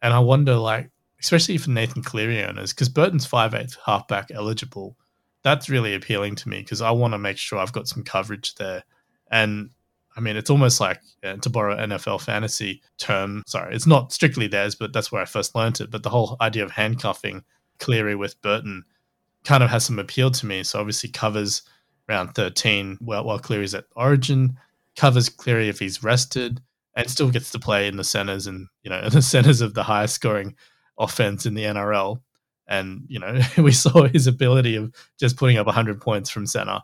And I wonder, like, especially for Nathan Cleary owners, because Burton's 5'8 halfback eligible. That's really appealing to me because I want to make sure I've got some coverage there. And I mean, it's almost like, uh, to borrow NFL fantasy term, sorry, it's not strictly theirs, but that's where I first learned it. But the whole idea of handcuffing Cleary with Burton kind of has some appeal to me. So obviously covers round 13 while, while Cleary's at origin, covers Cleary if he's rested, and still gets to play in the centers and, you know, in the centers of the highest scoring offense in the NRL. And, you know, we saw his ability of just putting up 100 points from center.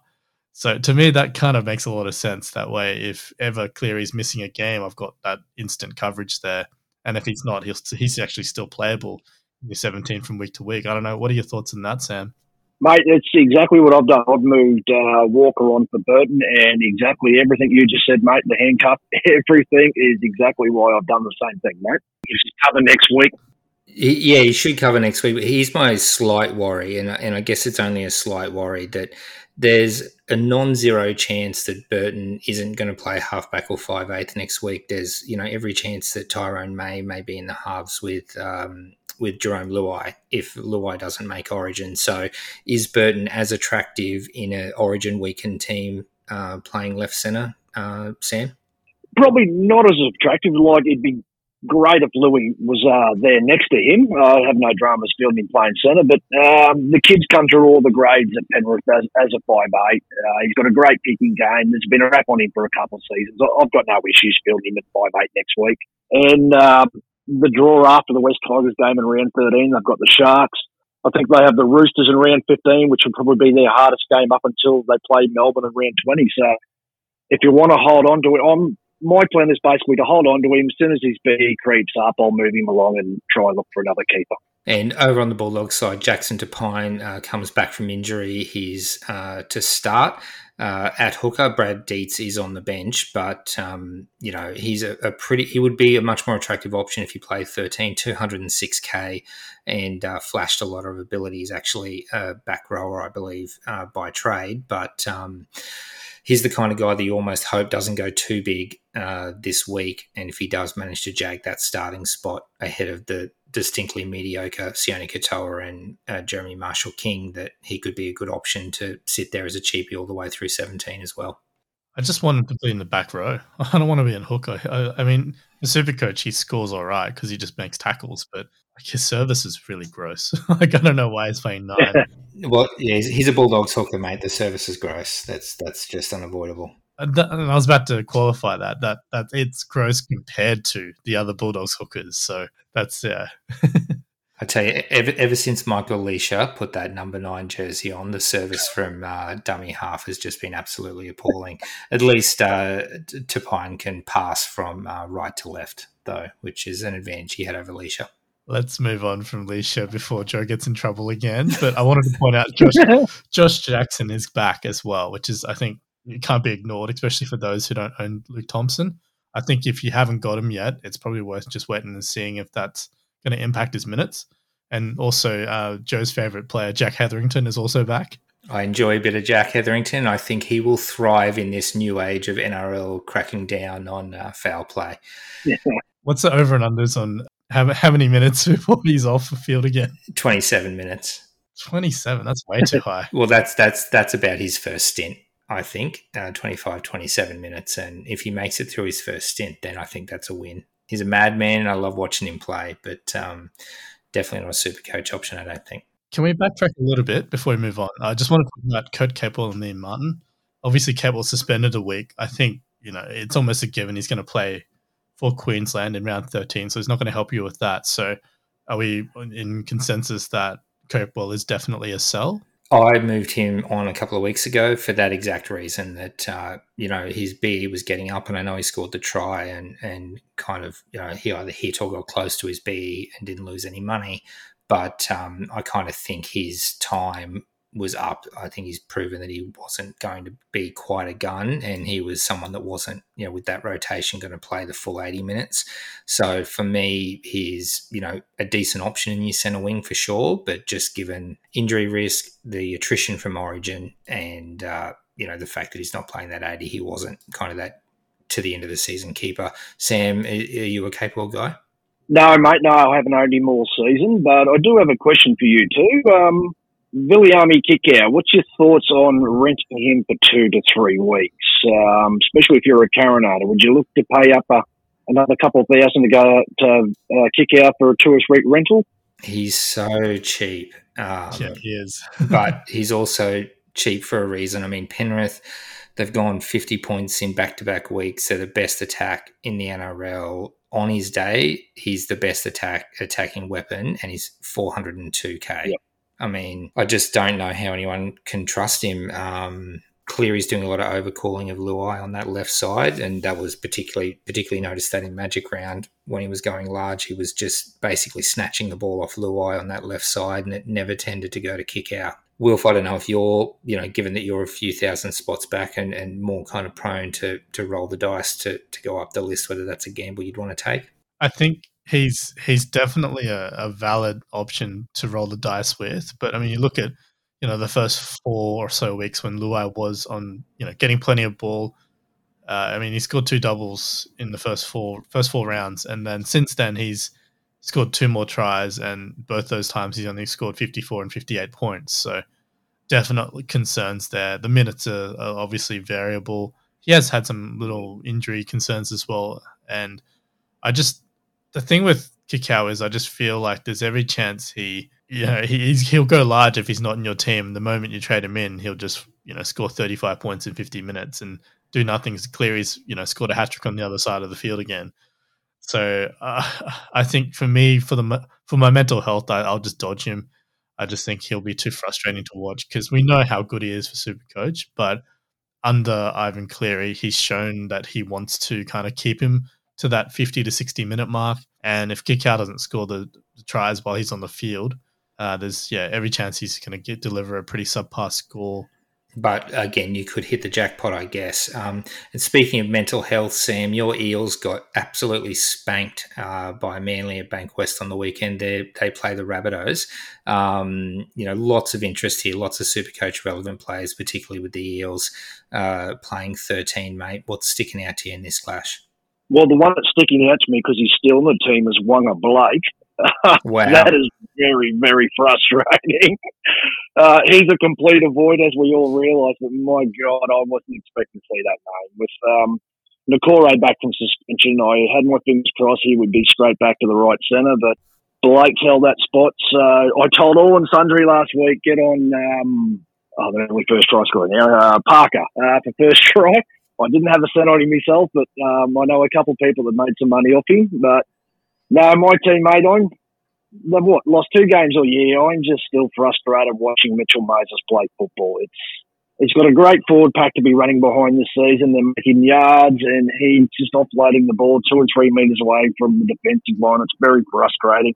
So to me, that kind of makes a lot of sense. That way, if ever Cleary's missing a game, I've got that instant coverage there. And if he's not, he's, he's actually still playable in the 17 from week to week. I don't know. What are your thoughts on that, Sam? Mate, it's exactly what I've done. I've moved uh, Walker on for Burton, and exactly everything you just said, mate. The handcuff, everything is exactly why I've done the same thing, mate. If he's cover next week. Yeah, he should cover next week. Here's my slight worry, and and I guess it's only a slight worry that there's a non-zero chance that Burton isn't going to play halfback or five eighth next week. There's you know every chance that Tyrone May may be in the halves with um, with Jarome Luai if Luai doesn't make Origin. So is Burton as attractive in an Origin weekend team uh, playing left centre, uh, Sam? Probably not as attractive. Like it'd be great if Luai was uh, there next to him. I have no dramas fielding playing centre, but um, the kid's come through all the grades at Penrith as, as a five eight. Uh, he's got a great kicking game. There's been a rap on him for a couple of seasons. I've got no issues fielding him at five eight next week. And um, the draw after the West Tigers game in round 13, they've got the Sharks. I think they have the Roosters in round 15, which will probably be their hardest game up until they play Melbourne in round 20. So if you want to hold on to it, I'm my plan is basically to hold on to him. As soon as his B creeps up, I'll move him along and try and look for another keeper. And over on the Bulldogs side, Jackson Topine uh, comes back from injury. He's uh, to start uh, at hooker. Brad Deitz is on the bench, but um, you know he's a, a, pretty. He would be a much more attractive option if he played 13, 206k, and uh, flashed a lot of abilities. Actually, a back rower, I believe, uh, by trade, but. Um, he's the kind of guy that you almost hope doesn't go too big uh, this week. And if he does manage to jag that starting spot ahead of the distinctly mediocre Sione Katoa and uh, Jeremy Marshall King, that he could be a good option to sit there as a cheapie all the way through 17 as well. I just want him to be in the back row. I don't want to be in hooker. I, I mean, the super coach, he scores all right because he just makes tackles, but his service is really gross. like I don't know why he's playing nine. well, yeah, he's, he's, a Bulldogs hooker, mate. The service is gross. That's that's just unavoidable. And, I was about to qualify that that that it's gross compared to the other Bulldogs hookers. So that's yeah. I tell you, ever, ever since Michael Lichaa put that number nine jersey on, the service from uh, dummy half has just been absolutely appalling. At least uh, can pass from uh, right to left, though, which is an advantage he had over Lichaa. Let's move on from Lichaa before Joe gets in trouble again. But I wanted to point out Josh, Josh Jackson is back as well, which is, I think, it can't be ignored, especially for those who don't own Luke Thompson. I think if you haven't got him yet, it's probably worth just waiting and seeing if that's – going to impact his minutes. And also, uh, Joe's favorite player, Jack Hetherington, is also back. I enjoy a bit of Jack Hetherington. I think he will thrive in this new age of NRL cracking down on uh, foul play. What's the over and unders on how, how many minutes before he's off the field again? 27 minutes. 27 that's way too high well that's that's that's about his first stint i think uh, 25 27 minutes and if he makes it through his first stint then i think that's a win he's a madman, and I love watching him play. But um, definitely not a super coach option, I don't think. Can we backtrack a little bit before we move on? I just want to talk about Kurt Capewell and Liam Martin. Obviously, Capewell suspended a week. I think you know it's almost a given he's going to play for Queensland in round 13, so he's not going to help you with that. So, are we in consensus that Capewell is definitely a sell? I moved him on a couple of weeks ago for that exact reason that uh, you know his B was getting up, and I know he scored the try, and and kind of you know he either hit or got close to his B and didn't lose any money, but um, I kind of think his time was up. I think he's proven that he wasn't going to be quite a gun, and he was someone that wasn't, you know, with that rotation going to play the full 80 minutes. So for me, he's, you know, a decent option in your centre wing for sure, but just given injury risk, the attrition from Origin, and, uh, you know, the fact that he's not playing that 80, he wasn't kind of that to the end of the season keeper. Sam, are you a Capewell guy? No, mate, no, I haven't owned all season, but I do have a question for you too. Um, Viliami Kikau, what's your thoughts on renting him for two to three weeks, um, especially if you're a Carinata? Would you look to pay up a, another couple of thousand to go to uh, Kikau for a tourist week rental? He's so cheap. Um, yeah, he is. but he's also cheap for a reason. I mean, Penrith, they've gone 50 points in back to back weeks. They're the best attack in the NRL. On his day, he's the best attack attacking weapon, and he's 402k. Yep. I mean, I just don't know how anyone can trust him. Um, Cleary's doing a lot of overcalling of Luai on that left side, and that was particularly particularly noticed that in Magic Round when he was going large, he was just basically snatching the ball off Luai on that left side, and it never tended to go to Kikau. Wilf, I don't know if you're, you know, given that you're a few thousand spots back and, and more kind of prone to to roll the dice to to go up the list, whether that's a gamble you'd want to take. I think he's he's definitely a, a, valid option to roll the dice with. But I mean, you look at you know the first four or so weeks when Luai was on, you know, getting plenty of ball. Uh, I mean, he scored two doubles in the first four first four rounds, and then since then he's scored two more tries, and both those times he's only scored fifty four and fifty eight points. So definitely concerns there. The minutes are, are obviously variable. He has had some little injury concerns as well, and I just the thing with Kikau is I just feel like there's every chance he, you know, he's, he'll go large if he's not in your team. The moment you trade him in, he'll just, you know, score 35 points in 50 minutes and do nothing. It's clear he's, you know, scored a hat trick on the other side of the field again. So uh, I think for me, for the for my mental health, I, I'll just dodge him. I just think he'll be too frustrating to watch because we know how good he is for Super Coach, but under Ivan Cleary, he's shown that he wants to kind of keep him to that 50 to 60 minute mark. And if Kikau doesn't score the the tries while he's on the field, uh, there's yeah every chance he's going to get deliver a pretty subpar score but again, you could hit the jackpot, I guess. Um, and speaking of mental health, Sam, your Eels got absolutely spanked uh, by Manly at Bankwest on the weekend. They, they play the Rabbitohs. Um, you know, lots of interest here, lots of super coach relevant players, particularly with the Eels uh, playing 13, mate. What's sticking out to you in this clash? Well, the one that's sticking out to me because he's still in the team is Waqa Blake. Wow. that is very, very frustrating. Uh, he's a complete avoid, as we all realise, but my God, I wasn't expecting to see that name. With um, Niukore back from suspension, I had my fingers crossed he would be straight back to the right centre, but Blake held that spot. So I told all and sundry last week, get on, um, oh, the only first try scorer now, uh, Parker uh, for first try. I didn't have a cent on him myself, but um, I know a couple of people that made some money off him. But no, my teammate, I'm they've what lost two games all year. I'm just still frustrated watching Mitchell Moses play football. It's he's got a great forward pack to be running behind this season. They're making yards, and he's just offloading the ball two or three meters away from the defensive line. It's very frustrating.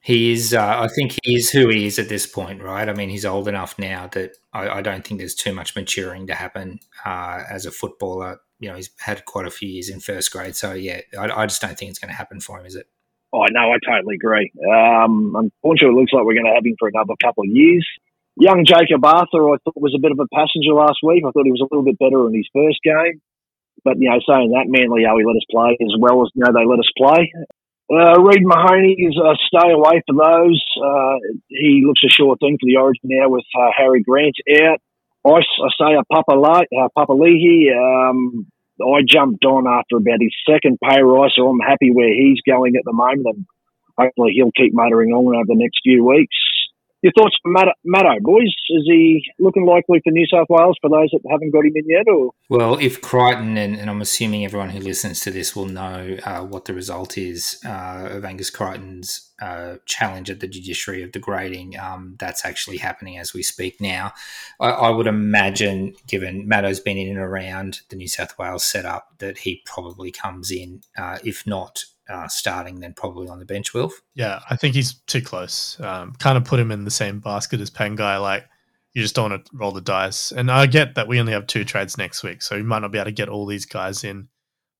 He is, uh, I think he is who he is at this point, right? I mean, he's old enough now that I, I don't think there's too much maturing to happen uh, as a footballer. You know, he's had quite a few years in first grade. So, yeah, I, I just don't think it's going to happen for him, is it? Oh, no, I totally agree. Um, unfortunately, it looks like we're going to have him for another couple of years. Young Jakob Arthur, I thought was a bit of a passenger last week. I thought he was a little bit better in his first game. But, you know, saying that, Manly, how he let us play as well as, you know, they let us play. Uh, Reed Mahoney is stay away for those. Uh, he looks a sure thing for the Origin now with uh, Harry Grant out. I, I say a Papa, uh, Papali'i. Um, I jumped on after about his second pay rise, so I'm happy where he's going at the moment, and hopefully he'll keep motoring on over the next few weeks. Your thoughts for Matt, Matto, boys? Is he looking likely for New South Wales for those that haven't got him in yet? Or well, if Crichton and, and I'm assuming everyone who listens to this will know uh, what the result is uh, of Angus Crichton's uh, challenge at the judiciary of degrading. Um, that's actually happening as we speak now. I, I, would imagine, given Matto's been in and around the New South Wales setup, that he probably comes in, uh, if not uh, starting, then probably on the bench, Wilf. Yeah, I think he's too close. Um, kind of put him in the same basket as Pangai. Like, you just don't want to roll the dice. And I get that we only have two trades next week, so you might not be able to get all these guys in,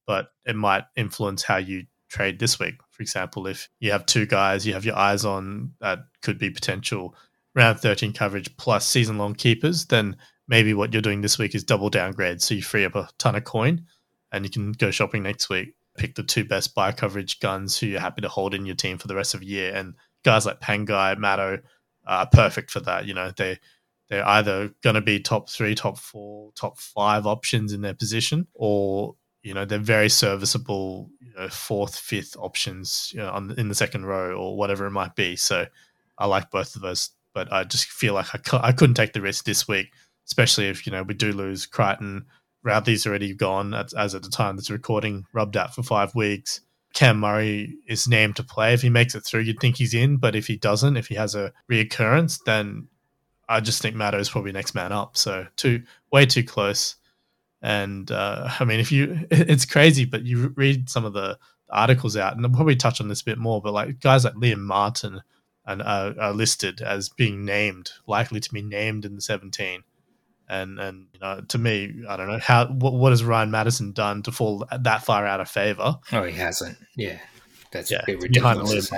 but it might influence how you trade this week. For example, if you have two guys you have your eyes on that could be potential round 13 coverage plus season long keepers, then maybe what you're doing this week is double downgrade. So you free up a ton of coin and you can go shopping next week pick the two best buy coverage guns who you're happy to hold in your team for the rest of the year. And guys like Pangai, Matto are perfect for that. You know, they they're either going to be top three, top four, top five options in their position, or you know they're very serviceable, you know, fourth, fifth options you know, on, in the second row or whatever it might be. So I like both of those, but I just feel like I, I couldn't take the risk this week, especially if you know we do lose Crichton Radley's already gone as, as at the time this recording, rubbed out for five weeks. Cam Murray is named to play. If he makes it through, you'd think he's in. But if he doesn't, if he has a reoccurrence, then I just think Matto is probably next man up. So too way too close. And uh, I mean, if you, it's crazy, but you read some of the articles out, and I'll probably touch on this a bit more. But like guys like Liam Martin and uh, are listed as being named, likely to be named in the 17 and and you know to me I don't know how what, what has Ryan Matterson done to fall that far out of favor? Oh, he hasn't. Yeah, that's yeah, a bit ridiculous.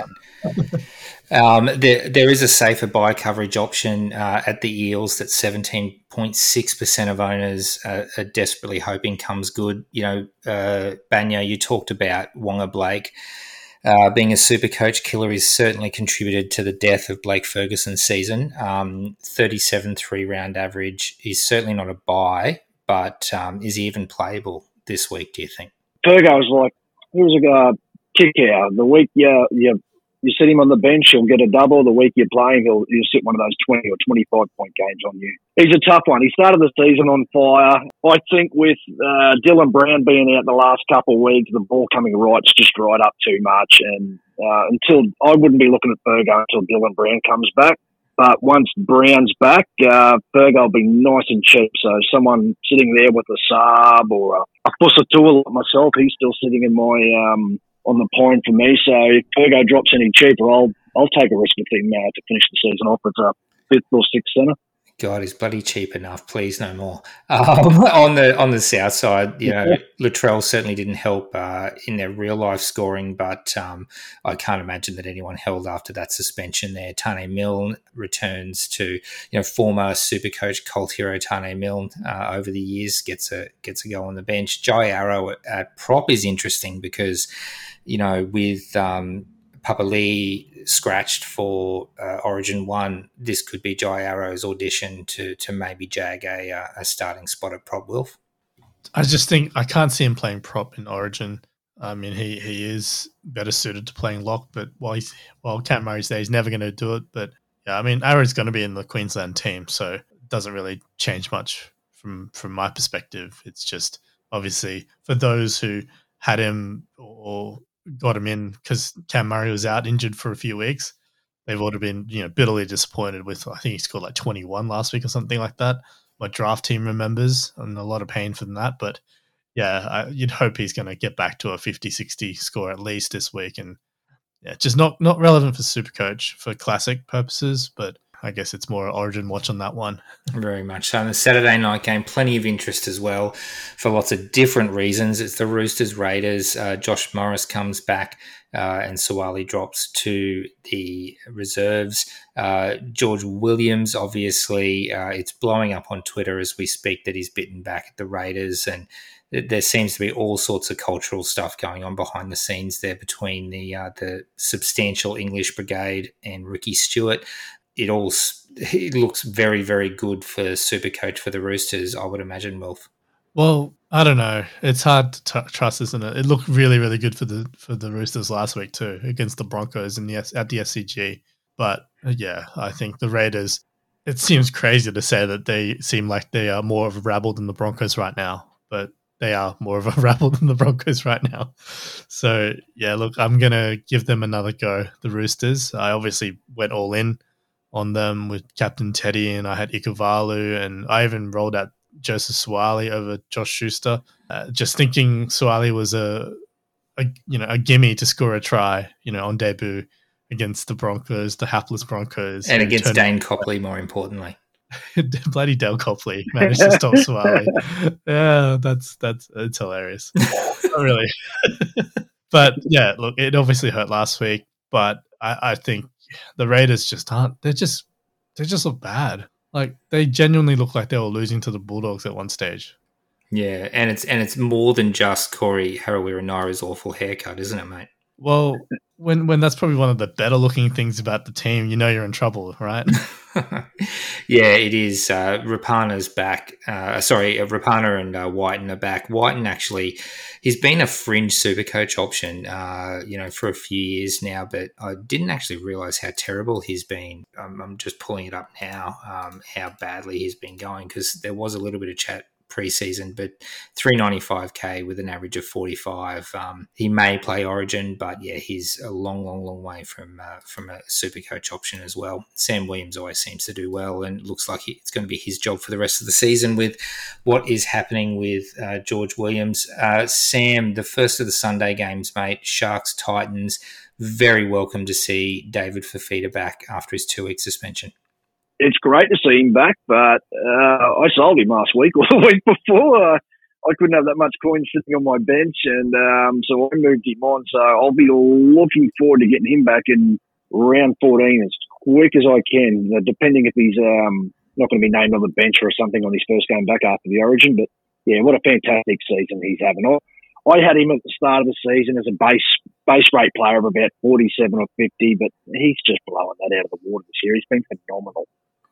um, there there is a safer buy coverage option uh, at the Eels that seventeen point six percent of owners are, are, desperately hoping comes good. You know, uh, Banya, you talked about Waqa Blake. Uh, being a super coach killer has certainly contributed to the death of Blake Ferguson's season. Um, 37 three round average is certainly not a buy, but um, is he even playable this week, do you think? Fergo was like, he was a uh, kick out. The week you, you you sit him on the bench, he'll get a double. The week you're playing, he'll, he'll sit one of those 20 or 25 point games on you. He's a tough one. He started the season on fire. I think with uh, Dylan Brown being out the last couple of weeks, the ball coming right's just dried up too much. And uh, until I wouldn't be looking at Fergo until Dylan Brown comes back. But once Brown's back, uh, Fergo will be nice and cheap. So someone sitting there with a Saab or a, a Fusitu'a like myself, he's still sitting in my um, on the point for me. So if Fergo drops any cheaper, I'll I'll take a risk with him uh, to finish the season off as a fifth or sixth centre. God, he's bloody cheap enough. Please, no more. Um, on the on the south side, you know, Latrell certainly didn't help uh, in their real life scoring, but um, I can't imagine that anyone held after that suspension. There, Taane Milne returns to you know former super coach cult hero Taane Milne uh, over the years gets a gets a go on the bench. Jai Arrow at, at prop is interesting because you know with um, Papali'i scratched for uh, Origin One, this could be Jai Arrow's audition to to maybe jag a, uh, a starting spot at prop. Wilf. I just think I can't see him playing prop in Origin. I mean, he, he is better suited to playing lock, but while he's while Cam Murray's there, he's never going to do it. But yeah, I mean, Arrow's going to be in the Queensland team, so it doesn't really change much from from my perspective. It's just obviously for those who had him or got him in because Cam Murray was out injured for a few weeks. They've all been, you know, bitterly disappointed with. I think he scored like 21 last week or something like that. My draft team remembers, and a lot of pain from that. But yeah, I, you'd hope he's going to get back to a 50, 60 score at least this week. And yeah, just not not relevant for Super Coach for classic purposes, but I guess it's more Origin watch on that one. Very much so. The Saturday night game, plenty of interest as well for lots of different reasons. It's the Roosters Raiders. Uh, Josh Morris comes back uh, and Suaalii drops to the reserves. Uh, George Williams, obviously, uh, it's blowing up on Twitter as we speak that he's bitten back at the Raiders. And there seems to be all sorts of cultural stuff going on behind the scenes there between the uh, the substantial English brigade and Ricky Stuart it all it looks very very good for super coach for the Roosters. I would imagine, Wilf. Well, I don't know. It's hard to t- trust, isn't it? It looked really really good for the for the Roosters last week too against the Broncos and yes at the SCG. But uh, yeah, I think the Raiders. It seems crazy to say that they seem like they are more of a rabble than the Broncos right now, but they are more of a rabble than the Broncos right now. So yeah, look, I'm gonna give them another go. The Roosters. I obviously went all in on them with Captain Teddy, and I had Ikuvalu, and I even rolled out Joseph Suaalii over Josh Schuster, uh, just thinking Suaalii was a, a, you know a gimme to score a try, you know, on debut against the Broncos, the hapless Broncos, and against Dale Copley, more importantly. Bloody Dale Copley managed to stop Suaalii. yeah, that's that's it's hilarious. Not really, but yeah, look, it obviously hurt last week, but I, I think the Raiders just aren't. They're just they just look bad. Like they genuinely look like they were losing to the Bulldogs at one stage. Yeah, and it's and it's more than just Corey Harawira-Naera's awful haircut, isn't it, mate? Well, when when that's probably one of the better looking things about the team, you know you're in trouble, right? yeah, it is. Uh, Rapana's back. Uh, sorry, uh, Rapana and uh, Wighton are back. Wighton actually, he's been a fringe super coach option, uh, you know, for a few years now, but I didn't actually realize how terrible he's been. I'm just pulling it up now, um, how badly he's been going because there was a little bit of chat preseason, but 395k with an average of 45. Um, he may play Origin, but yeah, he's a long, long, long way from uh, from a super coach option as well. Sam Williams always seems to do well, and looks like it's going to be his job for the rest of the season with what is happening with uh, George Williams. Uh, Sam, the first of the Sunday games, mate, Sharks Titans. Very welcome to see David Fifita back after his two week suspension it's great to see him back, but uh, I sold him last week or the week before. Uh, I couldn't have that much coin sitting on my bench, and um, so I moved him on. So I'll be looking forward to getting him back in round 14 as quick as I can, uh, depending if he's um, not going to be named on the bench or something on his first game back after the Origin. But yeah, what a fantastic season he's having. I, I had him at the start of the season as a base base rate player of about 47 or 50, but he's just blowing that out of the water this year. He's been phenomenal.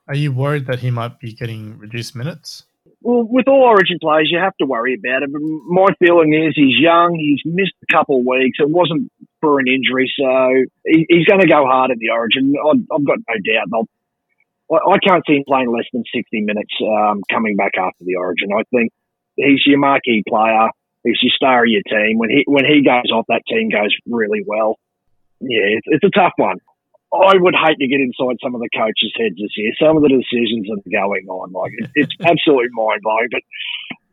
Are you worried that he might be getting reduced minutes? Well, with all Origin players, you have to worry about it. My feeling is he's young. He's missed a couple of weeks. It wasn't for an injury, so he, he's going to go hard in the Origin. I've, I've got no doubt. I'll, I can't see him playing less than 60 minutes um, coming back after the Origin. I think he's your marquee player. He's your star of your team. When he when he goes off, that team goes really well. Yeah, it's, it's a tough one. I would hate to get inside some of the coaches' heads this year. Some of the decisions that are going on, like it's absolutely mind blowing. But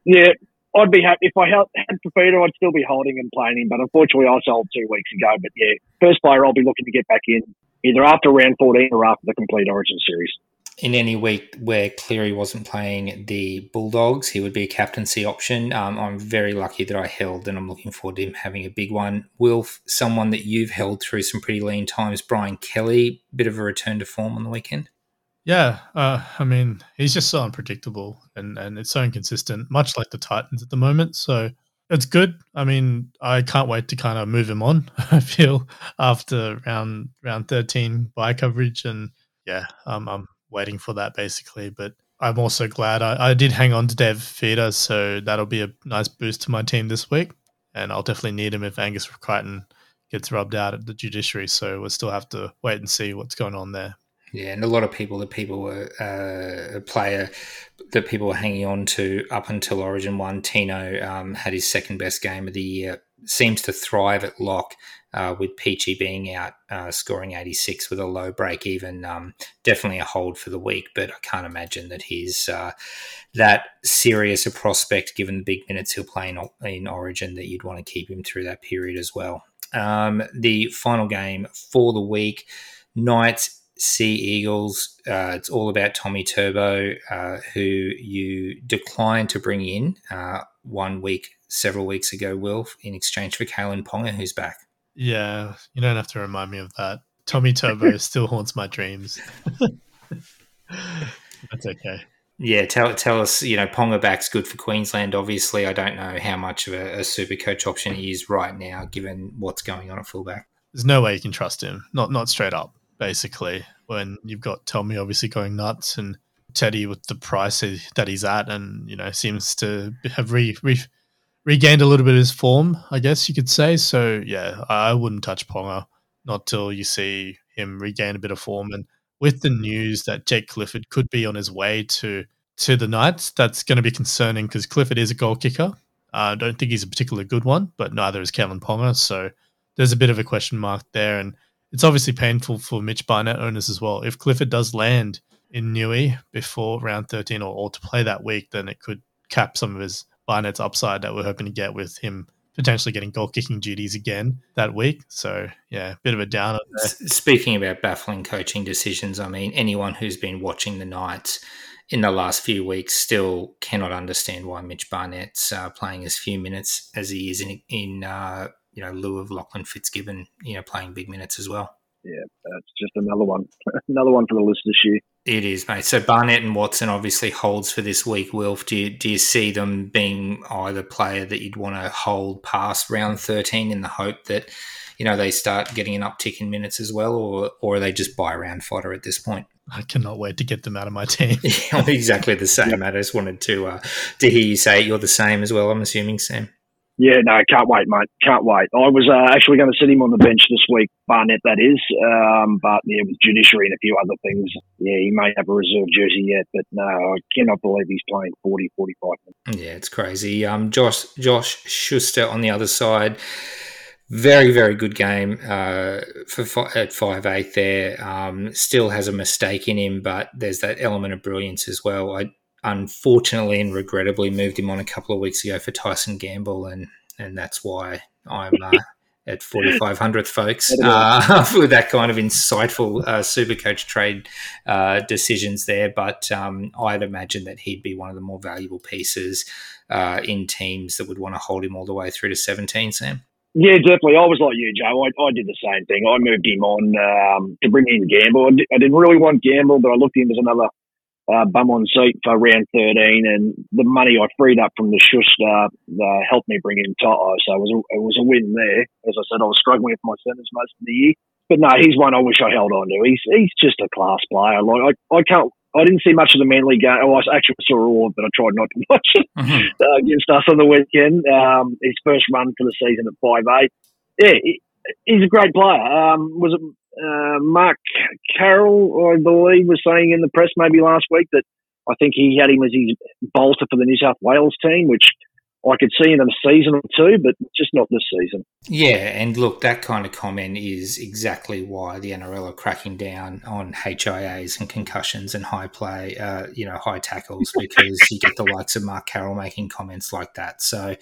yeah, I'd be happy if I had Fifita, I'd still be holding and playing him. But unfortunately, I sold two weeks ago. But yeah, first player I'll be looking to get back in either after round 14 or after the complete Origin series. In any week where Cleary wasn't playing the Bulldogs, he would be a captaincy option. Um, I'm very lucky that I held, and I'm looking forward to him having a big one. Wilf, someone that you've held through some pretty lean times, Brian Kelly, bit of a return to form on the weekend. Yeah, uh, I mean, he's just so unpredictable and, and it's so inconsistent, much like the Titans at the moment. So it's good. I mean, I can't wait to kind of move him on. I feel after round round thirteen by coverage, and yeah, um, I'm waiting for that basically. But I'm also glad I, I did hang on to Dev Fifita, so that'll be a nice boost to my team this week, and I'll definitely need him if Angus Crichton gets rubbed out at the judiciary. So we'll still have to wait and see what's going on there. Yeah, and a lot of people that people were uh, a player that people were hanging on to up until Origin One. Tino um, had his second best game of the year. Seems to thrive at lock uh, with Peachy being out, uh, scoring 86 with a low break even. Um, definitely a hold for the week, but I can't imagine that he's uh, that serious a prospect given the big minutes he'll play in, in Origin that you'd want to keep him through that period as well. Um, the final game for the week, Knights Sea Eagles. Uh, it's all about Tommy Turbo, uh, who you declined to bring in uh, one week, several weeks ago, Will, in exchange for Kalyn Ponga, who's back. Yeah, you don't have to remind me of that. Tommy Turbo still haunts my dreams. That's okay. Yeah, tell tell us. You know, Ponga back's good for Queensland. Obviously, I don't know how much of a, a super coach option he is right now, given what's going on at fullback. There's no way you can trust him. Not not straight up basically, when you've got Tommy obviously going nuts and Teddy with the price that he's at, and you know seems to have re, re, regained a little bit of his form, I guess you could say. So yeah, I wouldn't touch Ponga not till you see him regain a bit of form. And with the news that Jake Clifford could be on his way to to the Knights, that's going to be concerning because Clifford is a goal kicker. I uh, don't think he's a particularly good one, but neither is Kalyn Ponga. So there's a bit of a question mark there. And it's obviously painful for Mitch Barnett owners as well. If Clifford does land in Newey before round 13 or, or to play that week, then it could cap some of his Barnett's upside that we're hoping to get with him potentially getting goal kicking duties again that week. So yeah, bit of a downer there. Speaking about baffling coaching decisions, I mean anyone who's been watching the Knights in the last few weeks still cannot understand why Mitch Barnett's uh, playing as few minutes as he is in in uh, you know, lieu of Lachlan Fitzgibbon, you know, playing big minutes as well. Yeah, that's just another one, another one for the list this year. It is, mate. So Barnett and Watson obviously holds for this week. Wilf, do you, do you see them being either player that you'd want to hold past round thirteen in the hope that you know they start getting an uptick in minutes as well, or or are they just buy round fodder at this point? I cannot wait to get them out of my team. yeah, exactly the same. Yep. I just wanted to uh, to hear you say it. You're the same as well. I'm assuming, Sam. Yeah, no, can't wait, mate. Can't wait. I was uh, actually going to sit him on the bench this week, Barnett, that is. Um, but yeah, with judiciary and a few other things, yeah, he may have a reserve jersey yet. But no, I cannot believe he's playing 40, 45 minutes. Yeah, it's crazy. Um, Josh, Josh Schuster on the other side. Very, very good game uh, for at five eight. There, um, still has a mistake in him, but there's that element of brilliance as well. I unfortunately and regrettably moved him on a couple of weeks ago for Tyson Gamble, and and that's why I'm uh, at 4500th, folks, uh, with that kind of insightful uh, super coach trade uh, decisions there. But um, I'd imagine that he'd be one of the more valuable pieces uh, in teams that would want to hold him all the way through to 17, Sam. Yeah, definitely. I was like you, Joe. I, I did the same thing. I moved him on um, to bring in Gamble. I, I didn't really want Gamble, but I looked at him as another uh, bum on seat for round 13, and the money I freed up from the Schuster uh, helped me bring in Toto. So it was, a, it was a win there. As I said, I was struggling with my centres most of the year. But no, he's one I wish I held on to. He's he's just a class player. Like I, I can't. I didn't see much of the Manly game. Oh, I actually saw a all, but I tried not to watch it mm-hmm. uh, against us on the weekend. Um, his first run for the season at five eight. Yeah, he, he's a great player. Um, was it uh, Mark Carroll, I believe, was saying in the press maybe last week that I think he had him as his bolter for the New South Wales team, which I could see in a season or two, but just not this season. Yeah, and look, that kind of comment is exactly why the NRL are cracking down on HIAs and concussions and high play, uh, you know, high tackles because you get the likes of Mark Carroll making comments like that. So,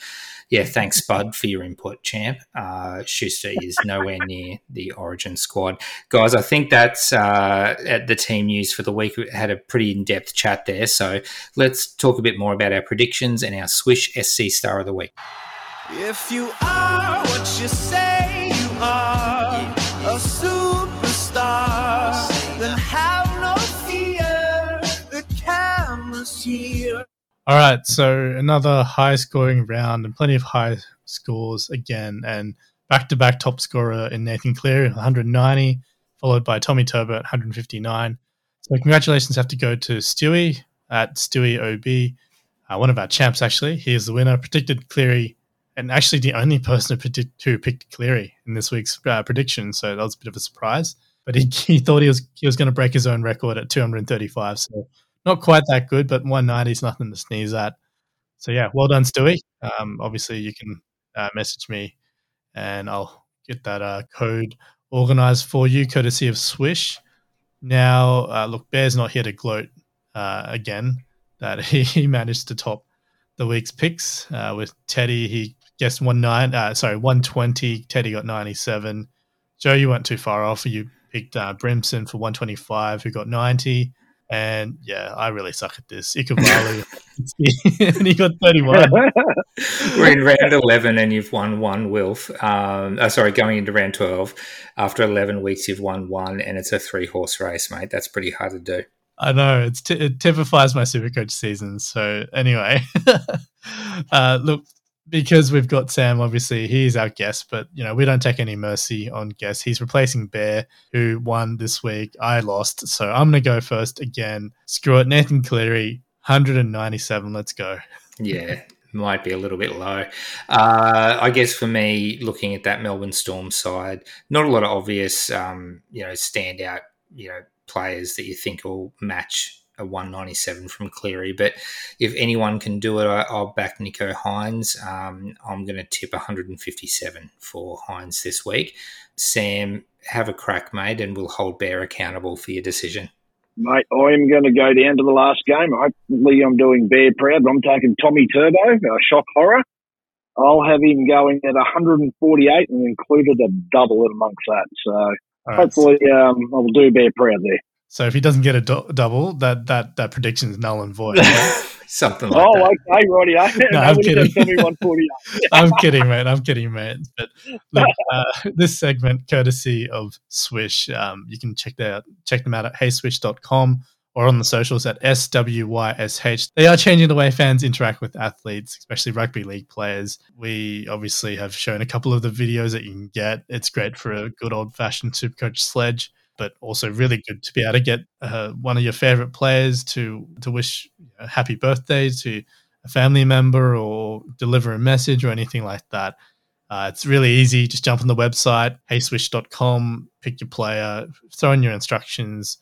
yeah, thanks, Bud, for your input, champ. Uh, Schuster is nowhere near the Origin squad, guys. I think that's uh, at the team news for the week. We had a pretty in depth chat there, so let's talk a bit more about our predictions and our Swysh SC Star of the Week. If you are what you say you are, a superstar, then have no fear. The camera's here. All right, so another high scoring round and plenty of high scores again, and back to back top scorer in Nathan Cleary, 190, followed by Tommy Turbo at 159. So congratulations have to go to Stewie at Stewie OB, uh, one of our champs actually. He is the winner. Predicted Cleary, and actually the only person who, predict, who picked Cleary in this week's uh, prediction. So that was a bit of a surprise. But he, he thought he was he was going to break his own record at 235. So not quite that good, but 190 is nothing to sneeze at. So yeah, well done, Stewie. Um, obviously, you can uh, message me, and I'll get that uh, code organized for you, courtesy of Swysh. Now, uh, look, Bear's not here to gloat uh, again. That he, he managed to top the week's picks uh, with Teddy. He guessed one nine, uh, sorry, one twenty. Teddy got ninety seven. Joe, you weren't too far off. You picked uh, Brimson for one twenty five, who got ninety. And yeah, I really suck at this. Ikuvalu, and he got 31. We're in round 11 and you've won one, Wilf. Um, oh, sorry, going into round 12. After 11 weeks, you've won one, and it's a three horse race, mate. That's pretty hard to do. I know it's t- it typifies my Supercoach season. So anyway, uh, look, because we've got Sam, obviously he's our guest, but you know we don't take any mercy on guests. He's replacing Bear, who won this week. I lost, so I'm gonna go first again. Screw it, Nathan Cleary, 197. Let's go. Yeah, might be a little bit low. Uh, I guess for me, looking at that Melbourne Storm side, not a lot of obvious, um, you know, standout, you know, players that you think will match a 197 from Cleary. But if anyone can do it, I, will back Nicho Hynes. Um, I'm going to tip 157 for Hynes this week. Sam, have a crack, mate, and we'll hold Bear accountable for your decision. Mate, I'm going to go down to the last game. Hopefully, I'm doing Bear proud. but I'm taking Tommy Turbo, shock horror. I'll have him going at 148 and included a double amongst that. So right. hopefully, um, I'll do Bear proud there. So if he doesn't get a do- double, that that that prediction is null and void. Something like oh, that. Oh, okay, Roddy. I, no, I'm kidding. I'm kidding, mate. I'm kidding, mate. But look, uh, this segment, courtesy of Swysh, um, you can check that check them out at heyswysh.com or on the socials at SWYSH. They are changing the way fans interact with athletes, especially rugby league players. We obviously have shown a couple of the videos that you can get. It's great for a good old fashioned supercoach sledge but also really good to be able to get uh, one of your favorite players to to wish a happy birthday to a family member or deliver a message or anything like that. Uh, it's really easy. Just jump on the website, heyswysh.com, pick your player, throw in your instructions,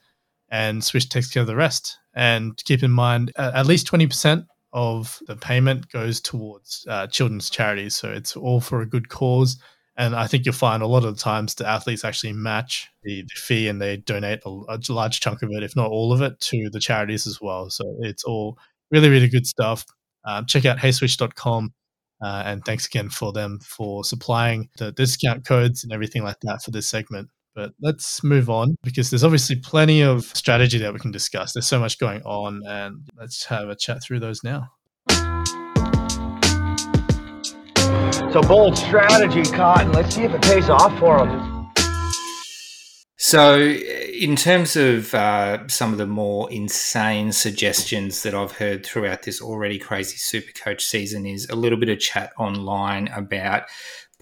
and Swysh takes care of the rest. And keep in mind, at least 20% of the payment goes towards uh, children's charities. So it's all for a good cause. And I think you'll find a lot of the times the athletes actually match the, the fee and they donate a, a, large chunk of it, if not all of it, to the charities as well. So it's all really, really good stuff. Um, check out heyswysh.com. Uh, and thanks again for them for supplying the discount codes and everything like that for this segment. But let's move on because there's obviously plenty of strategy that we can discuss. There's so much going on, and let's have a chat through those now. It's a bold strategy, Cotton. Let's see if it pays off for them. So, in terms of uh, some of the more insane suggestions that I've heard throughout this already crazy Supercoach season, is a little bit of chat online about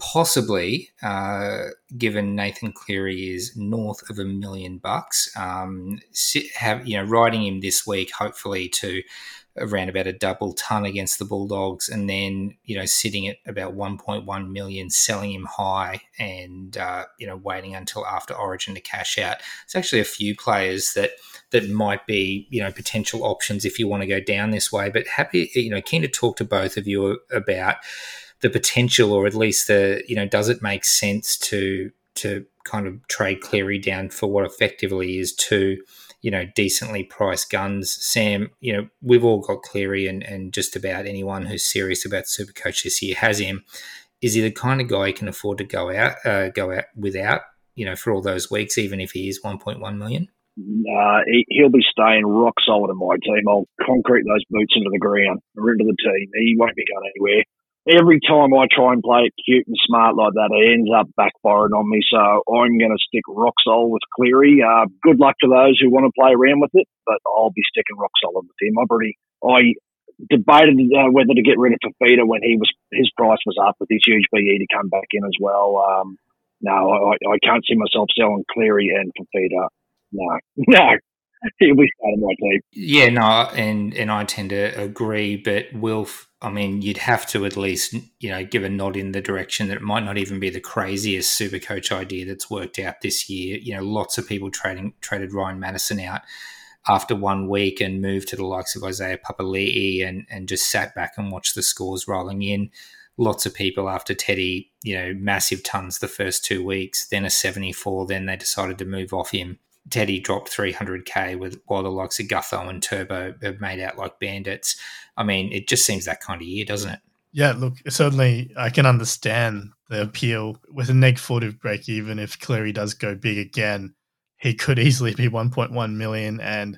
possibly, uh, given Nathan Cleary is north of a million bucks, um, have you know riding him this week, hopefully to around about a double ton against the Bulldogs, and then you know sitting at about 1.1 million, selling him high, and uh, you know waiting until after Origin to cash out. It's actually a few players that that might be you know potential options if you want to go down this way. But happy you know keen to talk to both of you about the potential, or at least the you know does it make sense to to kind of trade Cleary down for what effectively is two you know, decently priced guns. Sam, you know, we've all got Cleary and, and just about anyone who's serious about Supercoach this year has him. Is he the kind of guy you can afford to go out uh, go out without, you know, for all those weeks, even if he is 1.1 million? Uh, he, he'll be staying rock solid in my team. I'll concrete those boots into the ground into the team. He won't be going anywhere every time I try and play it cute and smart like that, it ends up backfiring on me. So I'm going to stick rock solid with Cleary. Uh, good luck to those who want to play around with it, but I'll be sticking rock solid with him. I've already, I debated uh, whether to get rid of Fifita when he was his price was up with his huge BE to come back in as well. Um, no, I, I can't see myself selling Cleary and Fifita. No, no, Yeah, no, and and I tend to agree. But Wilf, I mean, you'd have to at least you know give a nod in the direction that it might not even be the craziest super coach idea that's worked out this year. You know, lots of people trading traded Ryan Matterson out after one week and moved to the likes of Isaiah Papali'i and and just sat back and watched the scores rolling in. Lots of people after Teddy, you know, massive tons the first two weeks, then a 74, then they decided to move off him Teddy dropped 300k with while the likes of Gutho and Turbo have made out like bandits. I mean, it just seems that kind of year, doesn't it? Yeah, look, certainly I can understand the appeal with a negative break even. If Cleary does go big again, he could easily be 1.1 million. And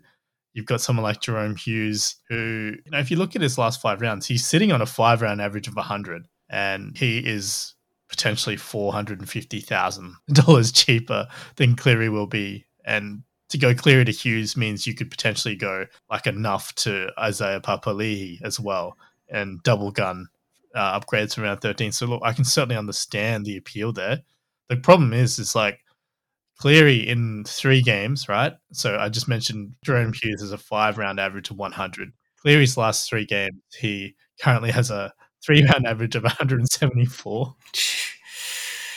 you've got someone like Jahrome Hughes, who, you know, if you look at his last five rounds, he's sitting on a five round average of 100, and he is potentially $450,000 cheaper than Cleary will be and to go Cleary to Hughes means you could potentially go like enough to Isaiah Papali'i as well and double gun uh, upgrades around 13. So look, I can certainly understand the appeal there. The problem is, it's like Cleary in three games, right? So I just mentioned Jahrome Hughes has a five round average of 100. Cleary's last three games, he currently has a three round average of 174.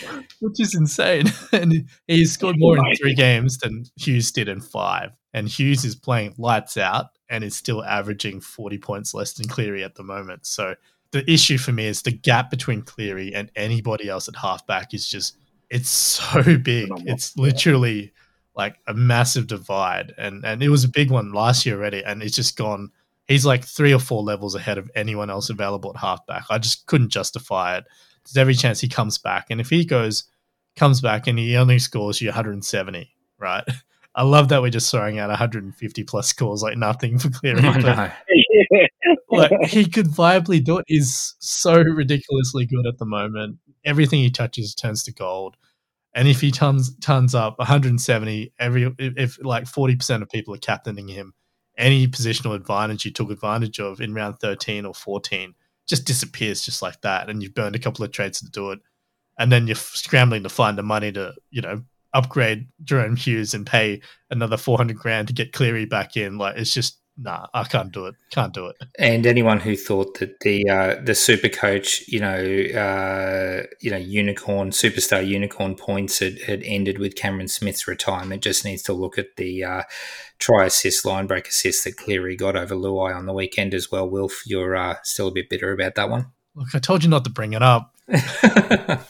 which is insane. and he scored more in three games than Hughes did in five. And Hughes is playing lights out and is still averaging 40 points less than Cleary at the moment. So the issue for me is the gap between Cleary and anybody else at halfback is just, it's so big. It's literally like a massive divide. And, and it was a big one last year already. And it's just gone. He's like three or four levels ahead of anyone else available at halfback. I just couldn't justify it there's every chance he comes back. And if he goes, comes back and he only scores you 170, right? I love that we're just throwing out 150 plus scores like nothing for Cleary. Oh, like he could viably do it. He's so ridiculously good at the moment. Everything he touches turns to gold. And if he turns turns up 170, every if, if like 40% of people are captaining him, any positional advantage you took advantage of in round 13 or 14 just disappears just like that, and you've burned a couple of trades to do it, and then you're scrambling to find the money to you know upgrade Jahrome Hughes and pay another four hundred grand to get Cleary back in. Like it's just nah, I can't do it. Can't do it. And anyone who thought that the uh, the super coach, you know, uh, you know, unicorn superstar unicorn points had, had ended with Cameron Smith's retirement just needs to look at the uh, try assist, line break assist that Cleary got over Luai on the weekend as well. Wilf, you're uh, still a bit bitter about that one. Look, I told you not to bring it up.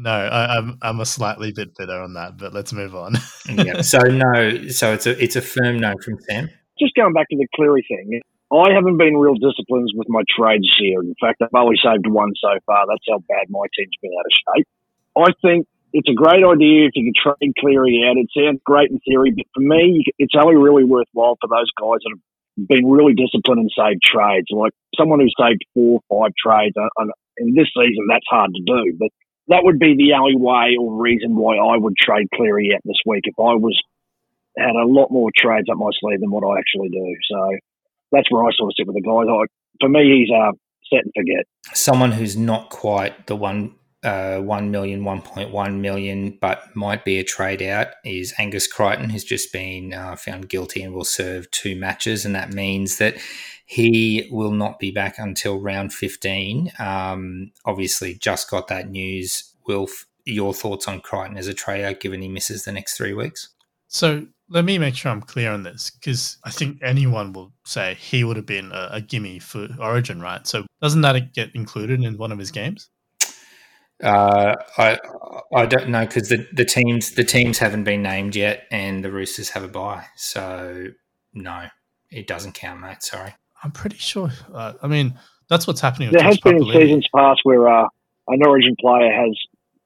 No, I, am I'm, I'm a slightly bit bitter on that, but let's move on. yeah. So no, so it's a it's a firm no from Sam. Just going back to the Cleary thing, I haven't been real disciplined with my trades here. In fact, I've only saved one so far. That's how bad my team's been out of shape. I think it's a great idea if you can trade Cleary out. It sounds great in theory, but for me, it's only really worthwhile for those guys that have been really disciplined and saved trades. Like someone who saved four, or five trades, in this season, that's hard to do. But that would be the only way or reason why I would trade Cleary out this week if I was had a lot more trades up my sleeve than what I actually do. So that's where I sort of sit with the guys. I, for me, he's uh, set and forget. Someone who's not quite the one uh, 1 million, 1.1 million, but might be a trade out is Angus Crichton, who's just been uh, found guilty and will serve two matches. And that means that he will not be back until round 15. Um, obviously, just got that news. Wilf, your thoughts on Crichton as a trade out given he misses the next three weeks? So let me make sure I'm clear on this because I think anyone will say he would have been a, a gimme for Origin, right? So doesn't that get included in one of his games? Uh, I I don't know because the, the teams the teams haven't been named yet, and the Roosters have a bye, so no, it doesn't count, mate. Sorry. I'm pretty sure. Uh, I mean, that's what's happening. There has been in seasons past where uh, an Origin player has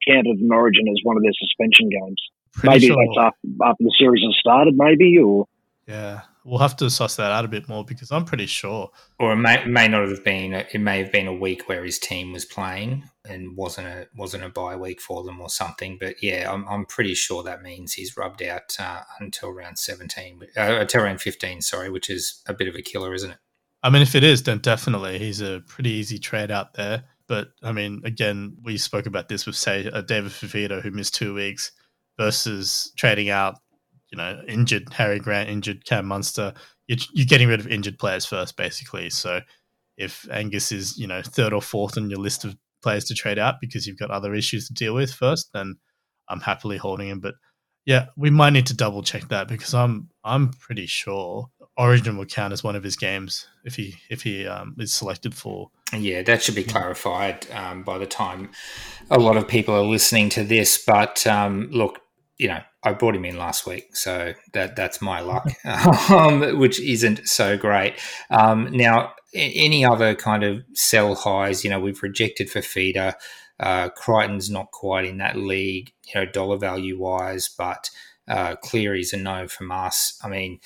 counted an Origin as one of their suspension games. Pretty maybe sure. that's after, after the series has started, maybe, or yeah, we'll have to suss that out a bit more because I'm pretty sure. Or it may, may not have been. It may have been a week where his team was playing and wasn't a wasn't a bye week for them or something. But yeah, I'm, I'm pretty sure that means he's rubbed out uh, until round 17, uh, until round 15. Sorry, which is a bit of a killer, isn't it? I mean, if it is, then definitely he's a pretty easy trade out there. But I mean, again, we spoke about this with say a David Fifita who missed two weeks versus trading out you know, injured Harry Grant, injured Cam Munster. You're, you're getting rid of injured players first, basically. So if Angus is, you know, third or fourth on your list of players to trade out because you've got other issues to deal with first, then I'm happily holding him. But yeah, we might need to double check that because I'm I'm pretty sure Origin will count as one of his games if he if he um, is selected for. Yeah, that should be clarified um, by the time a lot of people are listening to this. But um, look, you know, I brought him in last week, so that that's my luck, um, which isn't so great. Um, now, any other kind of sell highs, you know, we've rejected Fifita. Uh, Crichton's not quite in that league, you know, dollar value wise, but uh, Cleary's a no from us. I mean,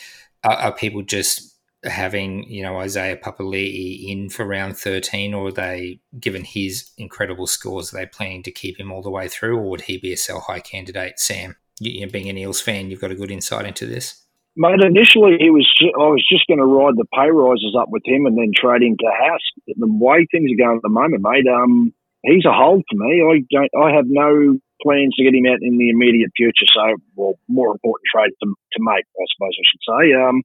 are, are people just having you know Isaiah Papali'i in for round thirteen, or they, given his incredible scores, are they planning to keep him all the way through, or would he be a sell high candidate? Sam, you know, being an Eels fan, you've got a good insight into this. Mate, initially he was. I was just going to ride the pay rises up with him and then trade him to House. The way things are going at the moment, mate, um, he's a hold for me. I don't. I have no plans to get him out in the immediate future. So, well, more important trade to, to make, I suppose I should say. Um,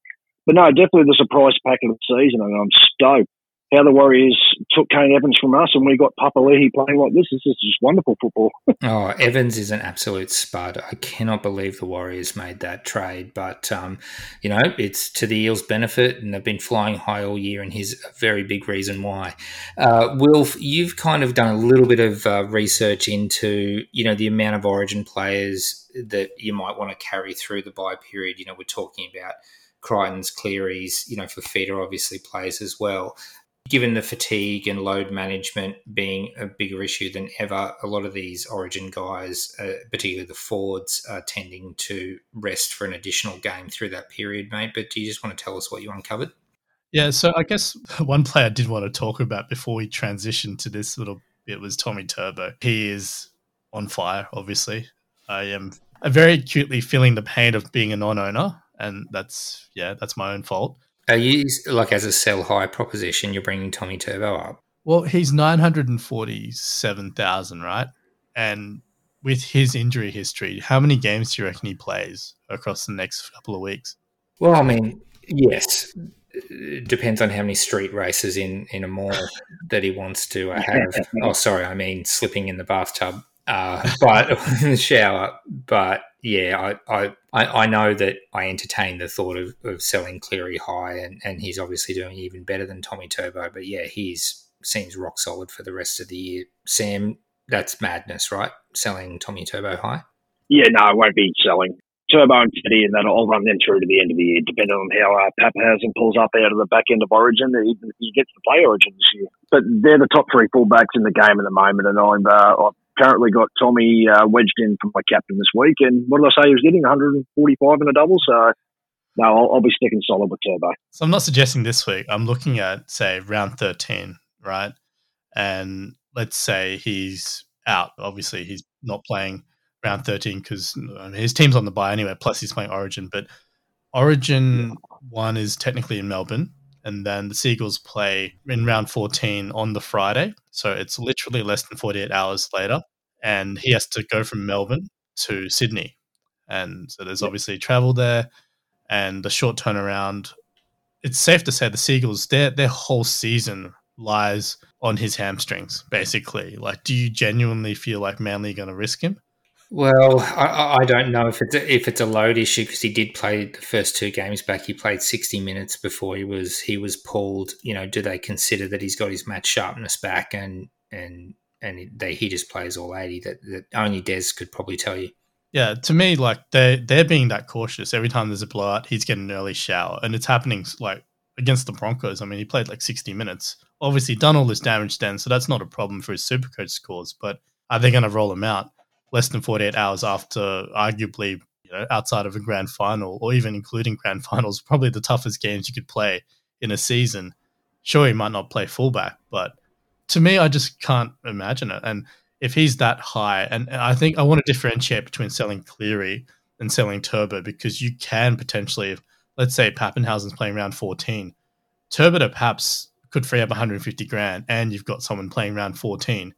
but no, definitely the surprise pack of the season, and I'm stoked how the Warriors took Kane Evans from us and we got Papali'i playing like this. This is just wonderful football. oh, Evans is an absolute spud. I cannot believe the Warriors made that trade, but um, you know it's to the Eels' benefit, and they've been flying high all year, and he's a very big reason why. Uh, Wilf, you've kind of done a little bit of uh, research into you know the amount of Origin players that you might want to carry through the buy period. You know, we're talking about. Crichton's, Cleary's, you know, Fifita obviously plays as well given the fatigue and load management being a bigger issue than ever, a lot of these Origin guys, uh, particularly the Fords, are tending to rest for an additional game through that period, mate. But do you just want to tell us what you uncovered? Yeah, so I guess one player I did want to talk about before we transition to this little bit was Tommy Turbo. He is on fire, obviously. I am very acutely feeling the pain of being a non-owner, and that's yeah, that's my own fault. Are you like as a sell high proposition? You're bringing Tommy Turbo up. Well, he's nine hundred and forty-seven thousand, right? And with his injury history, how many games do you reckon he plays across the next couple of weeks? Well, I mean, yes, it depends on how many street races in in a mall that he wants to uh, have. oh, sorry, I mean slipping in the bathtub, uh, but in the shower. But yeah, I, I, I know that I entertain the thought of, of selling Cleary high, and, and he's obviously doing even better than Tommy Turbo. But yeah, he's seems rock solid for the rest of the year. Sam, that's madness, right? Selling Tommy Turbo high? Yeah, no, I won't be selling Turbo and Teddy, and then I'll run them through to the end of the year, depending on how uh, Papenhuyzen pulls up out of the back end of Origin, even if he gets to play Origin this year. But they're the top three fullbacks in the game at the moment, and I'm uh, currently got Tommy uh, wedged in for my captain this week. And what did I say he was getting? 145 in a double. So, no, I'll, I'll, be sticking solid with Turbo. So I'm not suggesting this week. I'm looking at, say, round 13, right? And let's say he's out. Obviously, he's not playing round 13 because his team's on the bye anyway, plus he's playing Origin. But Origin 1 is technically in Melbourne and then the Seagulls play in round 14 on the Friday. So it's literally less than 48 hours later. and he has to go from Melbourne to Sydney, and so there's obviously travel there, and the short turnaround. It's safe to say the Seagulls their their whole season lies on his hamstrings, basically. Like, do you genuinely feel like Manly are going to risk him? Well, I, I don't know if it's a, if it's a load issue because he did play the first two games back. He played sixty minutes before he was he was pulled. You know, do they consider that he's got his match sharpness back and and and they he just plays all eighty? That that only Des could probably tell you. Yeah, to me, like they they're being that cautious. Every time there's a blowout, he's getting an early shower, and it's happening like against the Broncos. I mean, he played like sixty minutes. Obviously, done all this damage then, so that's not a problem for his super Supercoach scores. But are they going to roll him out? Less than 48 hours after arguably you know, outside of a grand final or even including grand finals, probably the toughest games you could play in a season. Sure, he might not play fullback, but to me, I just can't imagine it. And if he's that high, and I think I want to differentiate between selling Cleary and selling Turbo because you can potentially, let's say Papenhuyzen's playing round 14, Turbo perhaps could free up 150 grand, and you've got someone playing round 14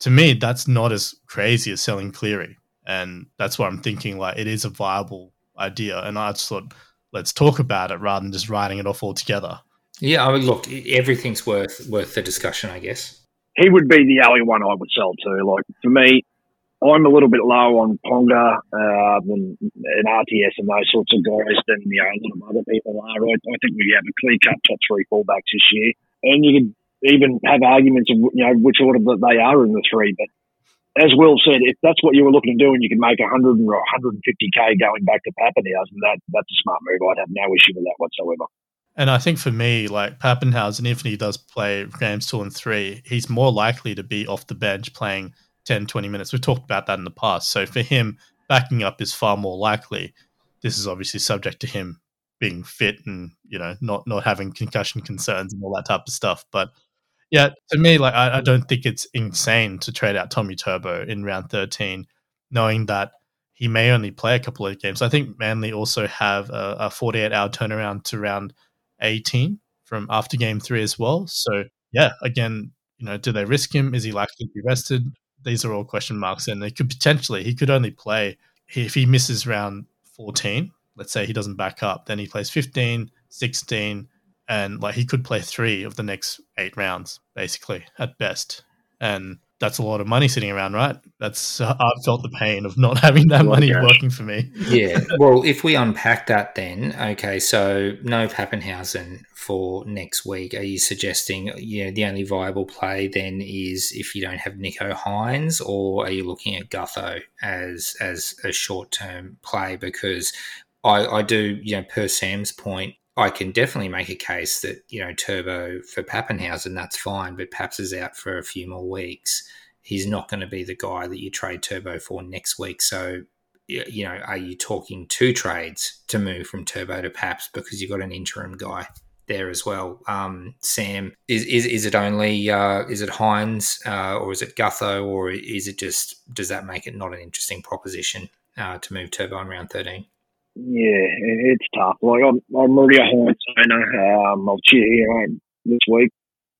to me, that's not as crazy as selling Cleary. And that's what I'm thinking. Like, it is a viable idea. And I just thought, let's talk about it rather than just writing it off altogether. Yeah, I mean, look, everything's worth worth the discussion, I guess. He would be the only one I would sell to. Like for me, I'm a little bit low on Ponga uh, and, and RTS and those sorts of guys than you know, a lot of other people are. I, I think we have a clear cut top three fullbacks this year, and you could even have arguments of you know which order that they are in the three. But as Will said, if that's what you were looking to do and you can make 100 or 150k going back to Papenhuyzen, that that's a smart move. I'd have no issue with that whatsoever. And I think for me, like Papenhuyzen, if he does play games two and three, he's more likely to be off the bench playing 10, 20 minutes. We've talked about that in the past. So for him, backing up is far more likely. This is obviously subject to him being fit and, you know, not not having concussion concerns and all that type of stuff. But yeah, to me, like I, I, don't think it's insane to trade out Tommy Turbo in round thirteen, knowing that he may only play a couple of games. I think Manly also have a, a forty-eight hour turnaround to round eighteen from after game three as well. So yeah, again, you know, do they risk him? Is he likely to be rested? These are all question marks, and they could potentially he could only play if he misses round fourteen. Let's say he doesn't back up, then he plays 15, 16, and like he could play three of the next eight rounds, basically at best, and that's a lot of money sitting around, right? That's uh, I've felt the pain of not having that money working for me. yeah. Well, if we unpack that, then okay, so no Papenhuyzen for next week. Are you suggesting you know the only viable play then is if you don't have Nicho Hynes, or are you looking at Gutho as as a short term play? Because I, I do, you know, per Sam's point, I can definitely make a case that you know Turbo for Papenhuyzen, that's fine, but Paps is out for a few more weeks. He's not going to be the guy that you trade Turbo for next week. So you know, are you talking two trades to move from Turbo to Paps because you've got an interim guy there as well? Um, Sam, is, is is it only uh, is it Hynes uh, or is it Gutho or is it just does that make it not an interesting proposition uh, to move Turbo in round thirteen? Yeah, it's tough. Like I'm, I'm already a Hynes owner. Um, I'll cheer here this week.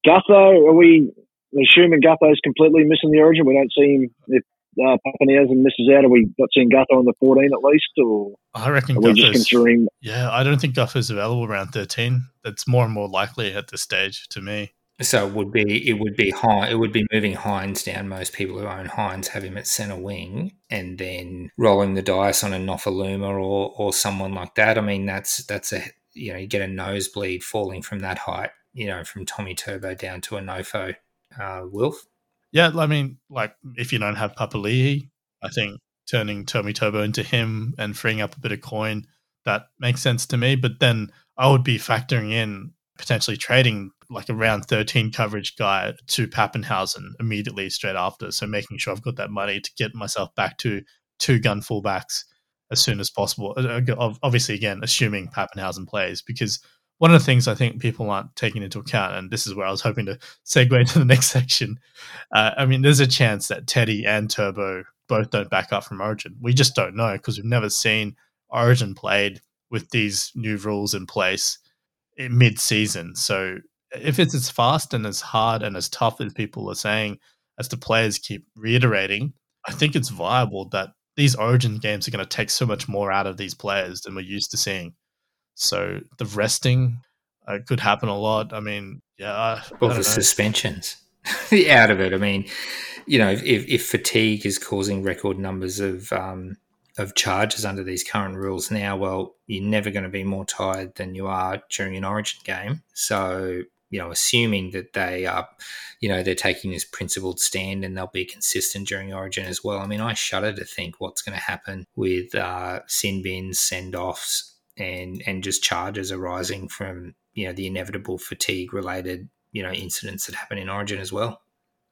Gutho, are we assuming Gutho's completely missing the origin? We don't see him if uh, Papenhuyzen misses out. Are we not seeing Gutho on the 14 at least? Or I reckon are we just considering? Yeah, I don't think Gutho's available around 13. That's more and more likely at this stage to me. So it would be it would be high it would be moving Hynes down. Most people who own Hynes have him at centre wing, and then rolling the dice on a Nofoaluma or or someone like that. I mean, that's that's a you know you get a nosebleed falling from that height. You know, from Tommy Turbo down to a Nofo. Uh, Wilf. Yeah, I mean, like if you don't have Papali'i, I think turning Tommy Turbo into him and freeing up a bit of coin that makes sense to me. But then I would be factoring in potentially trading like a round 13 coverage guy to Papenhuyzen immediately straight after. So making sure I've got that money to get myself back to two gun fullbacks as soon as possible. Uh, uh, obviously, again, assuming Papenhuyzen plays, because one of the things I think people aren't taking into account, and this is where I was hoping to segue to the next section. Uh, I mean, there's a chance that Teddy and Turbo both don't back up from Origin. We just don't know because we've never seen Origin played with these new rules in place mid season. So if it's as fast and as hard and as tough as people are saying, as the players keep reiterating, I think it's viable that these Origin games are going to take so much more out of these players than we're used to seeing. So the resting uh, could happen a lot. I mean, yeah. I Well, don't the know. suspensions out of it. I mean, you know, if, if fatigue is causing record numbers of um, of charges under these current rules now, well, you're never going to be more tired than you are during an Origin game. So, you know, assuming that they are, you know, they're taking this principled stand and they'll be consistent during Origin as well. I mean, I shudder to think what's going to happen with uh, sin bins, send offs, and and just charges arising from you know the inevitable fatigue related you know incidents that happen in Origin as well.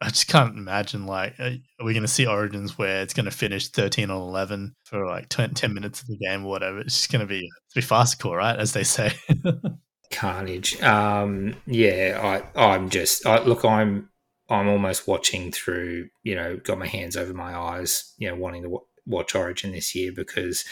I just can't imagine like are we going to see Origins where it's going to finish thirteen on eleven for like 10, 10 minutes of the game or whatever? It's just going to be be farcical, right? As they say. Carnage. Um, yeah, I I'm just I, look. I'm I'm almost watching through. You know, got my hands over my eyes. You know, wanting to w- watch Origin this year because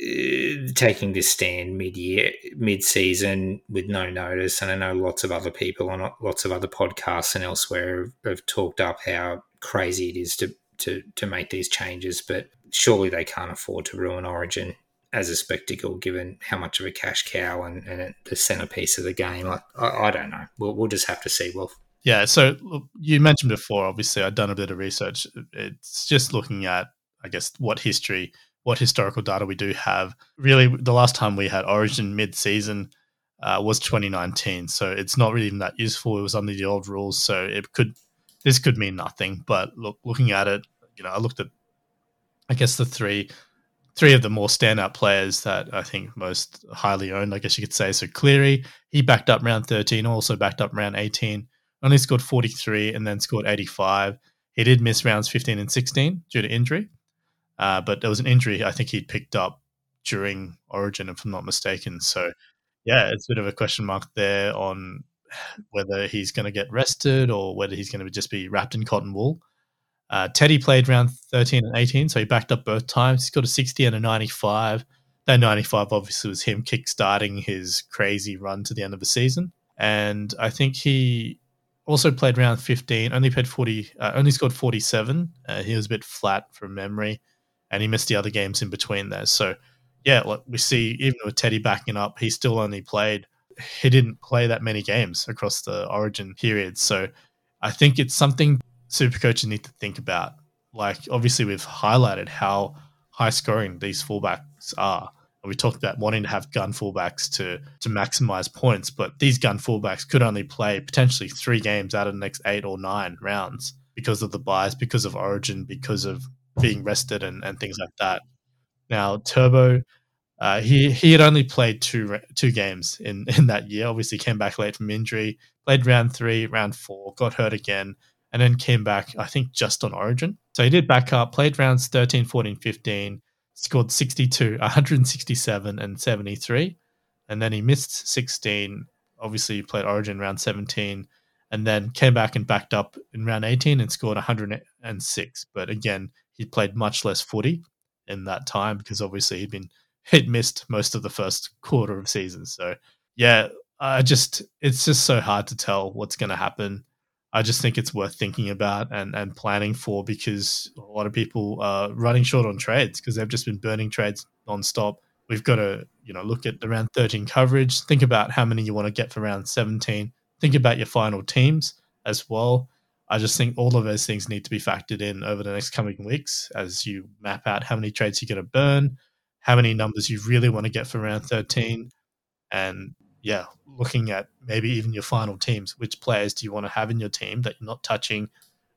uh, taking this stand mid-year, mid-season with no notice, and I know lots of other people on lots of other podcasts and elsewhere have, have talked up how crazy it is to to to make these changes, but surely they can't afford to ruin Origin as a spectacle, given how much of a cash cow and, and the centerpiece of the game. I, I, I don't know. We'll, we'll just have to see, Wilf. Yeah, so you mentioned before, obviously, I've done a bit of research. It's just looking at, I guess, what history, what historical data we do have. Really, the last time we had Origin mid season uh, was 2019. So it's not really even that useful. It was under the old rules. So it could, this could mean nothing. But look, looking at it, you know, I looked at, I guess, the three. Three of the more standout players that I think most highly owned, I guess you could say. So Cleary, he backed up round 13, also backed up round 18 only scored 43 and then scored 85. He did miss rounds 15 and 16 due to injury, uh, but there was an injury I think he'd picked up during Origin, if I'm not mistaken. So, yeah, it's a bit of a question mark there on whether he's going to get rested or whether he's going to just be wrapped in cotton wool. Uh, Teddy played round 13 and 18, so he backed up both times. He's got a 60 and a 95. That 95 obviously was him kick-starting his crazy run to the end of the season. And I think he also played round 15, only played 40, uh, only scored 47. Uh, he was a bit flat from memory, and he missed the other games in between there. So, yeah, we see, even with Teddy backing up, he still only played, he didn't play that many games across the origin period. So, I think it's something super coaches need to think about. Like, obviously, we've highlighted how high scoring these fullbacks are. And we talked about wanting to have gun fullbacks to to maximize points, but these gun fullbacks could only play potentially three games out of the next eight or nine rounds because of the bias, because of origin, because of being rested and, and things like that. Now, Turbo, uh, he he had only played two two games in in that year. Obviously, came back late from injury, played round three, round four, got hurt again, and then came back. I think just on Origin. So he did back up, played rounds 13, 14, 15 scored 62, 167, and 73. And then he missed 16. Obviously, he played Origin round 17 and then came back and backed up in round 18 and scored 106. But again, he played much less footy in that time because obviously he'd been he'd missed most of the first quarter of season. So yeah, I just it's just so hard to tell what's going to happen. I just think it's worth thinking about and, and planning for because a lot of people are running short on trades because they've just been burning trades nonstop. We've got to, you know, look at the round 13 coverage, think about how many you want to get for round 17, think about your final teams as well. I just think all of those things need to be factored in over the next coming weeks as you map out how many trades you're going to burn, how many numbers you really want to get for round 13, and yeah, looking at maybe even your final teams. Which players do you want to have in your team that you're not touching?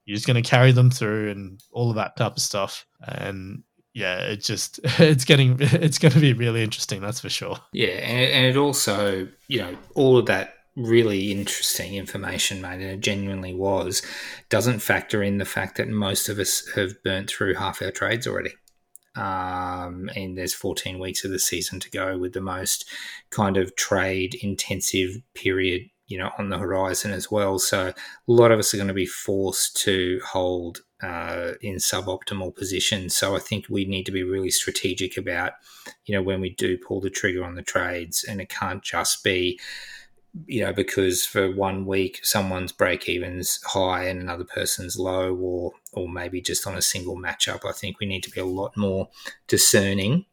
You're just going to carry them through and all of that type of stuff. And yeah, it just it's getting it's going to be really interesting. That's for sure. Yeah, and, and it also you know all of that really interesting information, mate, and it genuinely was, doesn't factor in the fact that most of us have burnt through half our trades already. Um, and there's 14 weeks of the season to go with the most kind of trade intensive period, you know, on the horizon as well. So a lot of us are going to be forced to hold uh, in suboptimal positions. So I think we need to be really strategic about, you know, when we do pull the trigger on the trades, and it can't just be you know, because for one week someone's break even's high and another person's low, or or maybe just on a single matchup. I think we need to be a lot more discerning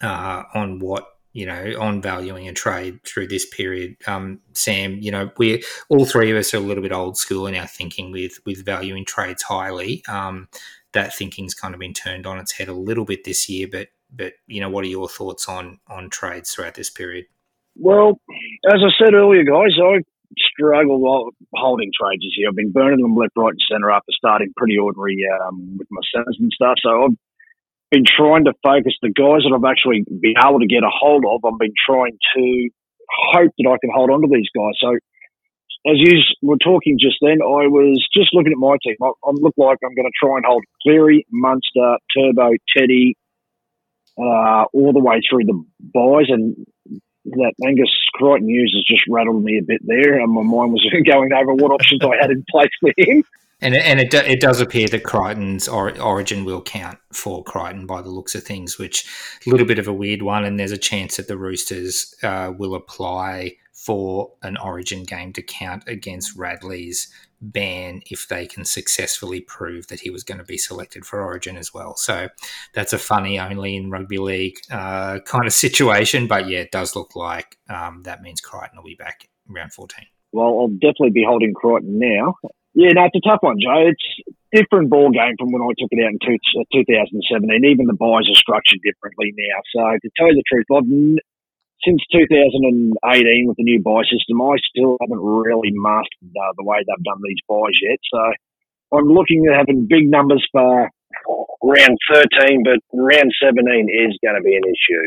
uh, on what you know on valuing a trade through this period. Um, Sam, you know, we all three of us are a little bit old school in our thinking with with valuing trades highly. Um, that thinking's kind of been turned on its head a little bit this year, but but you know, what are your thoughts on on trades throughout this period? Well, as I said earlier, guys, I struggle holding trades year. I've been burning them left, right, and centre after starting pretty ordinary um, with my sons and stuff. So I've been trying to focus the guys that I've actually been able to get a hold of. I've been trying to hope that I can hold on to these guys. So as you were talking just then, I was just looking at my team. I, I look like I'm going to try and hold Cleary, Munster, Turbo, Teddy, uh, all the way through the buys, and that Angus Crichton news has just rattled me a bit there, and my mind was going over what options I had in place for him. And, and it, it does appear that Crichton's origin will count for Crichton by the looks of things, which a little bit of a weird one. And there's a chance that the Roosters uh, will apply for an origin game to count against Radley's ban if they can successfully prove that he was going to be selected for Origin as well. So that's a funny only in rugby league uh, kind of situation. But yeah, it does look like um, that means Crichton will be back round 14. Well, I'll definitely be holding Crichton now. Yeah, no, it's a tough one, Joe. It's different ball game from when I took it out in two, 2017. Even the buys are structured differently now. So to tell you the truth, I've since 2018 with the new buy system, I still haven't really mastered uh, the way they've done these buys yet. So I'm looking at having big numbers for round 13, but round 17 is going to be an issue.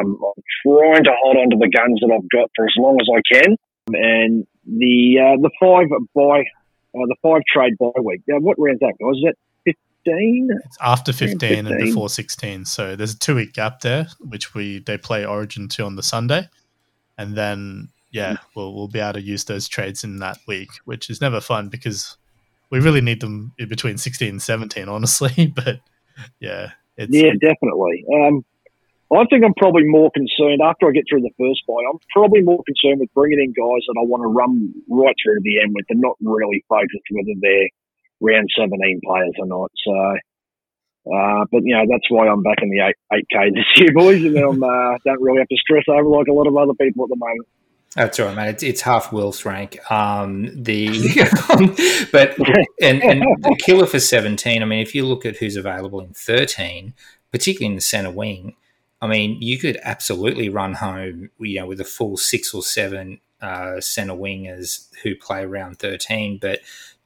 Um, I'm trying to hold on to the guns that I've got for as long as I can. And the uh, the five buy, uh, the five trade buy week. Now, what round's that, guys? Is that 15? It's after 15, 15, and before 16. So there's a two week gap there, which we they play Origin 2 on the Sunday. And then, yeah, we'll, we'll be able to use those trades in that week, which is never fun because we really need them between 16 and 17, honestly. But yeah. yeah, definitely. Um, I think I'm probably more concerned after I get through the first buy. I'm probably more concerned with bringing in guys that I want to run right through to the end with and not really focused whether they're round 17 players or not. So, uh, but you know that's why I'm back in the eight eight k this year, boys, and I'm uh, don't really have to stress over like a lot of other people at the moment. That's right, man. It's, it's half Wilf's rank. Um, the but and and the killer for seventeen. I mean, if you look at who's available in thirteen, particularly in the centre wing, I mean, you could absolutely run home, you know, with a full six or seven uh, centre wingers who play around thirteen. But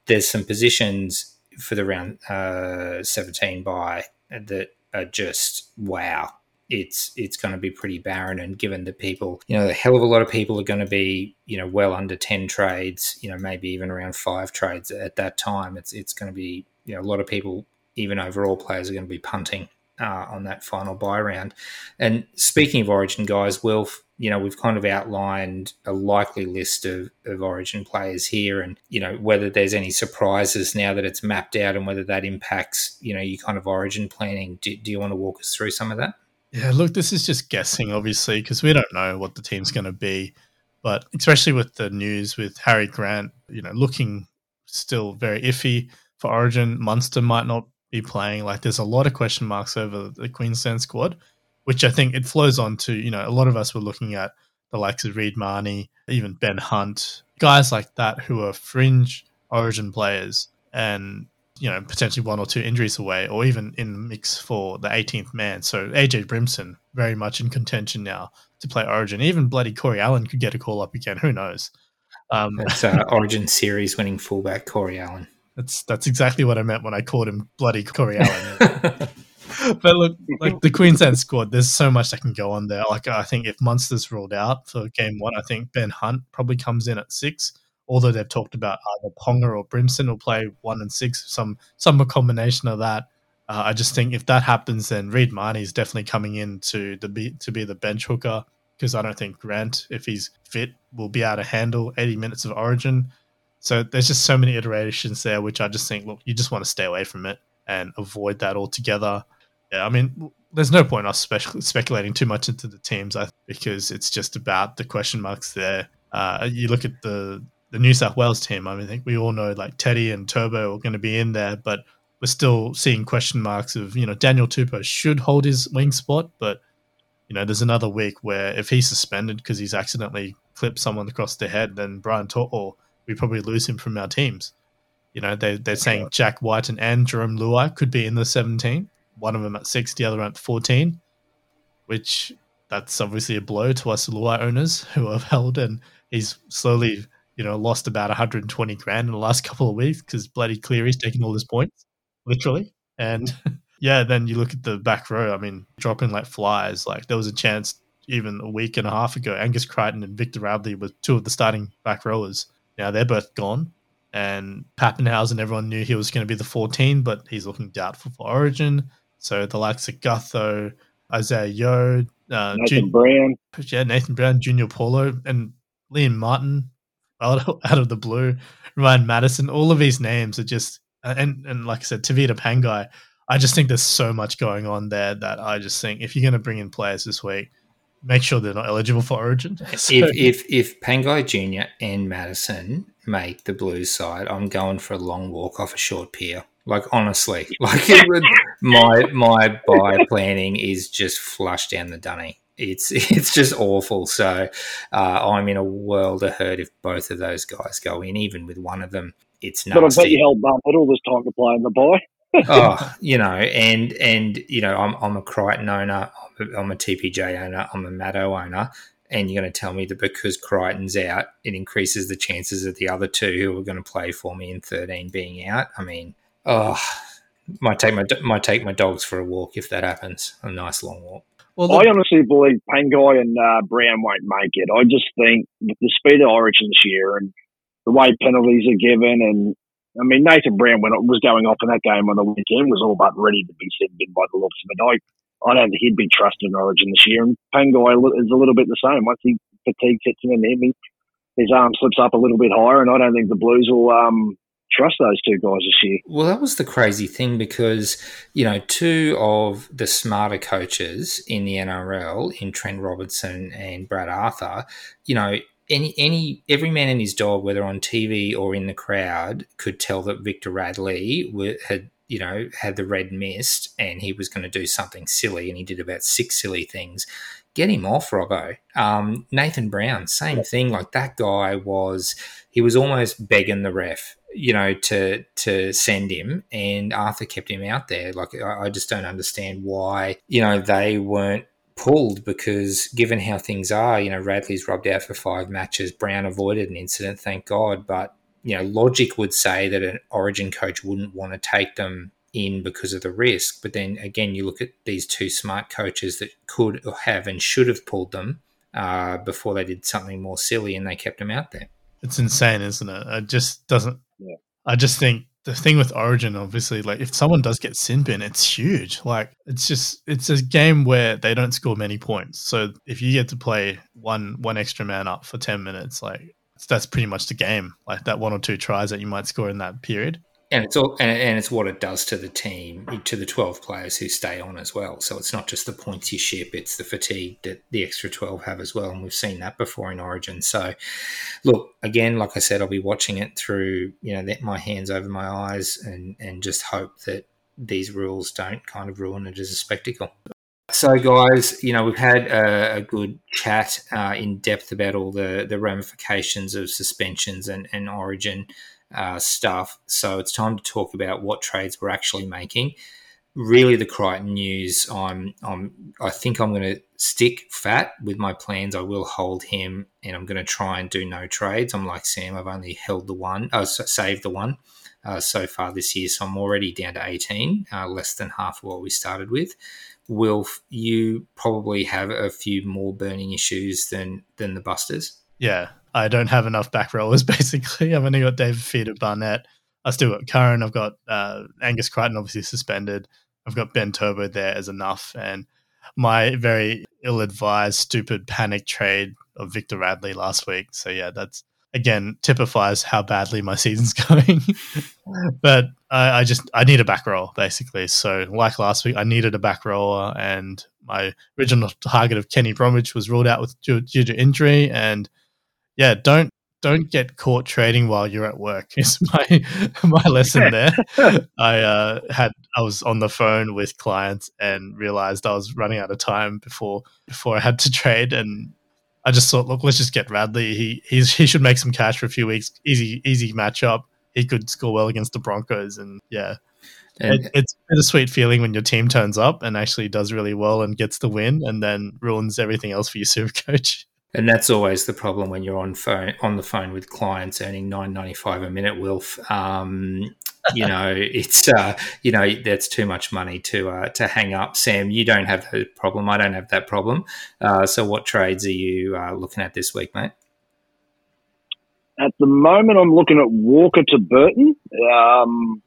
there's some positions for the round uh, 17 buy that are just wow. It's it's going to be pretty barren, and given that people, you know, a hell of a lot of people are going to be, you know, well under ten trades, you know, maybe even around five trades at that time. It's it's going to be, you know, a lot of people, even overall players, are going to be punting uh, on that final buy round. And speaking of Origin guys, Wilf, you know, we've kind of outlined a likely list of, of Origin players here, and you know whether there's any surprises now that it's mapped out, and whether that impacts you know your kind of Origin planning. Do, do you want to walk us through some of that? Yeah, look, this is just guessing, obviously, because we don't know what the team's going to be. But especially with the news with Harry Grant, you know, looking still very iffy for Origin. Munster might not be playing. Like, there's a lot of question marks over the Queensland squad which I think it flows on to, you know, a lot of us were looking at the likes of Reed Mahoney, even Ben Hunt, guys like that who are fringe origin players and, you know, potentially one or two injuries away or even in the mix for the 18th man. So AJ Brimson very much in contention now to play origin. Even bloody Corey Allen could get a call up again. Who knows? Um, It's uh, Origin series winning fullback Corey Allen. That's that's exactly what I meant when I called him bloody Corey Allen. but look, like the Queensland squad, there's so much that can go on there. Like I think if Munster's ruled out for game one, I think Ben Hunt probably comes in at six. Although they've talked about either Ponga or Brimson will play one and six, some some combination of that. Uh, I just think if that happens, then Reed Mahoney is definitely coming in to the be, to be the bench hooker because I don't think Grant, if he's fit, will be able to handle 80 minutes of Origin. So there's just so many iterations there, which I just think, look, you just want to stay away from it and avoid that altogether. Yeah, I mean, there's no point us speculating too much into the teams I, because it's just about the question marks there. Uh, you look at the the New South Wales team. I mean, I think we all know like Teddy and Turbo are going to be in there, but we're still seeing question marks of you know Daniel Tupou should hold his wing spot, but you know there's another week where if he's suspended because he's accidentally clipped someone across the head, then Brian To'o, we probably lose him from our teams. You know they they're saying Jack Wighton and, and Jarome Luai could be in the 17, one of them at six, the other one at 14, which that's obviously a blow to us Luai owners who have held and he's slowly you know lost about 120 grand in the last couple of weeks because bloody Cleary's taking all his points literally. And yeah, then you look at the back row. I mean, dropping like flies. Like there was a chance even a week and a half ago, Angus Crichton and Victor Radley were two of the starting back rowers. Now they're both gone. And Papenhuyzen, everyone knew he was going to be the 14, but he's looking doubtful for Origin. So the likes of Gutho, Isaah Yeo, uh, Nathan Jun- Brown. yeah, Nathan Brown, Junior Paulo, and Liam Martin out of, out of the blue, Ryan Matterson. All of these names are just and and like I said, Tevita Pangai. I just think there's so much going on there that I just think if you're going to bring in players this week, make sure they're not eligible for Origin. So- If if if Pangai Junior and Matterson make the Blues side, I'm going for a long walk off a short pier. Like honestly, like it would, my my buy planning is just flushed down the dunny. It's it's just awful. So uh, I'm in a world of hurt if both of those guys go in. Even with one of them, it's But I bet you held Buffett all this time to play in the bye. oh, you know, and and you know, I'm I'm a Crichton owner, I'm a, I'm a TPJ owner, I'm a Maddo owner, and you're going to tell me that because Crichton's out, it increases the chances of the other two who are going to play for me in 13 being out. I mean, oh, might take my might take my dogs for a walk if that happens. A nice long walk. well, I honestly believe Pangai and uh, Brown won't make it. I just think with the speed of Origin this year and the way penalties are given, and I mean Nathan Brown when it was going off in that game on the weekend was all but ready to be sent in by the looks of it. I I don't think he'd be trusted in Origin this year, and Pangai is a little bit the same. Once he fatigue sets in, him, he, his arm slips up a little bit higher, and I don't think the Blues will um, trust those two guys this year. Well, that was the crazy thing because, you know, two of the smarter coaches in the NRL, in Trent Robinson and Brad Arthur, you know, any any every man and his dog, whether on TV or in the crowd, could tell that Victor Radley wa- had you know had the red mist and he was going to do something silly, and he did about six silly things. Get him off, Robbo. Um, Nathan Brown, same thing. Like that guy was, he was almost begging the ref, you know, to to send him, and Arthur kept him out there. Like I, I just don't understand why, you know, they weren't pulled because given how things are, you know, Radley's rubbed out for five matches. Brown avoided an incident, thank God. But, you know, logic would say that an origin coach wouldn't want to take them in because of the risk. But then again, you look at these two smart coaches that could have and should have pulled them uh, before they did something more silly and they kept them out there. It's insane, isn't it? It just doesn't. I just think the thing with Origin, obviously, like if someone does get sin bin, it's huge. Like it's just it's a game where they don't score many points. So if you get to play one one extra man up for ten minutes, like that's pretty much the game. Like that one or two tries that you might score in that period. And it's all, and, and it's what it does to the team, to the twelve players who stay on as well. So it's not just the points you ship; it's the fatigue that the extra twelve have as well. And we've seen that before in Origin. So, look again, like I said, I'll be watching it through you know that my hands over my eyes, and and just hope that these rules don't kind of ruin it as a spectacle. So, guys, you know we've had a, a good chat uh, in depth about all the the ramifications of suspensions and and Origin uh, stuff. So it's time to talk about what trades we're actually making. Really, the Crichton news. I'm, I'm, I think I'm going to stick fat with my plans. I will hold him, and I'm going to try and do no trades. I'm like Sam. I've only held the one, uh, so- saved the one uh, so far this year, so I'm already down to 18, uh, less than half of what we started with. Will you probably have a few more burning issues than than the Busters. Yeah, I don't have enough back rowers. Basically, I've only got David Fifita, Barnett. I still got Curran. I've got uh, Angus Crichton, obviously suspended. I've got Ben Turbo there as enough, and my very ill-advised, stupid panic trade of Victor Radley last week. So yeah, that's again typifies how badly my season's going. but I, I just I need a back row basically. So like last week, I needed a back rower, and my original target of Kenny Bromwich was ruled out with due, due to injury, and yeah, don't don't get caught trading while you're at work is my my lesson there. I uh, had I was on the phone with clients and realized I was running out of time before before I had to trade and I just thought, look, let's just get Radley. He he's, he should make some cash for a few weeks. Easy easy matchup. He could score well against the Broncos, and yeah, And- it, it's a sweet feeling when your team turns up and actually does really well and gets the win, and then ruins everything else for your super coach. And that's always the problem when you're on phone on the phone with clients earning nine ninety five a minute. Wilf, um, you know, it's uh, you know that's too much money to uh, to hang up. Sam, you don't have that problem. I don't have that problem. Uh, so, what trades are you uh, looking at this week, mate? At the moment, I'm looking at Walker to Burton. Um,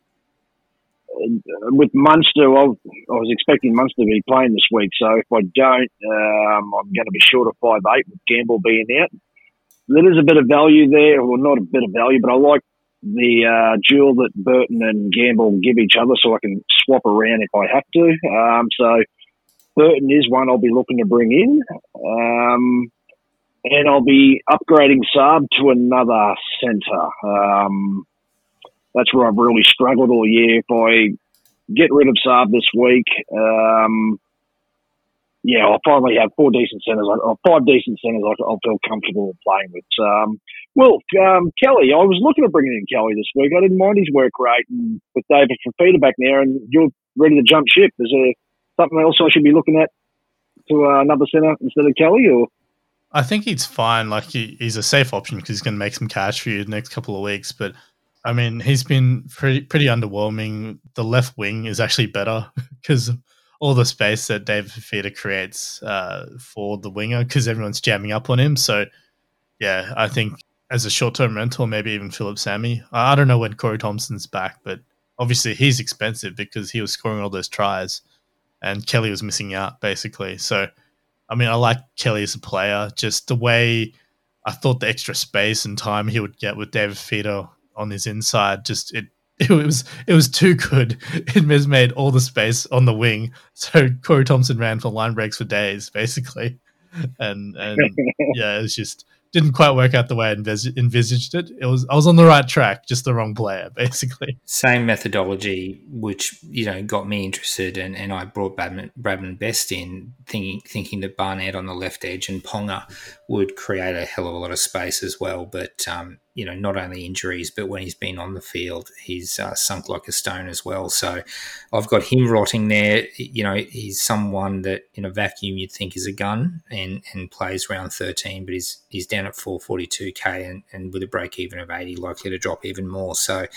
with Munster, I've, was expecting Munster to be playing this week, so if I don't, um, I'm going to be short of five eight with Gamble being out. There is a bit of value there, well, not a bit of value, but I like the uh, duel that Burton and Gamble give each other, so I can swap around if I have to. Um, so Burton is one I'll be looking to bring in. Um, and I'll be upgrading Saab to another centre. That's where I've really struggled all year. If I get rid of Saab this week, um, yeah, I'll finally have four decent centres, or five decent centres I'll, feel comfortable playing with. Um, well, um, Kelly, I was looking at bringing in Kelly this week. I didn't mind his work rate, and with David Fifita back there, and you're ready to jump ship. Is there something else I should be looking at to uh, another centre instead of Kelly, or? I think he's fine. Like he, he's a safe option because he's going to make some cash for you the next couple of weeks. But I mean, he's been pretty pretty underwhelming. The left wing is actually better because all the space that David Fifita creates uh, for the winger because everyone's jamming up on him. So yeah, I think as a short term rental, maybe even Phillip Sami. I don't know when Corey Thompson's back, but obviously he's expensive because he was scoring all those tries, and Kelly was missing out basically. So. I mean, I like Kelly as a player. Just the way I thought the extra space and time he would get with David Fifita on his inside, just it it was it was too good. It made all the space on the wing, so Corey Thompson ran for line breaks for days, basically, and and yeah, it was just didn't quite work out the way I envis- envisaged it. It was I was on the right track, just the wrong player, basically. Same methodology, which you know got me interested, and, and I brought Bradman, Bradman Best in, thinking thinking that Barnett on the left edge and Ponga would create a hell of a lot of space as well. But um, you know, not only injuries, but when he's been on the field, he's uh, sunk like a stone as well. So I've got him rotting there. You know, he's someone that in a vacuum you'd think is a gun and, and plays round 13, but he's he's down at 442k and, and with a break even of 80, likely to drop even more. So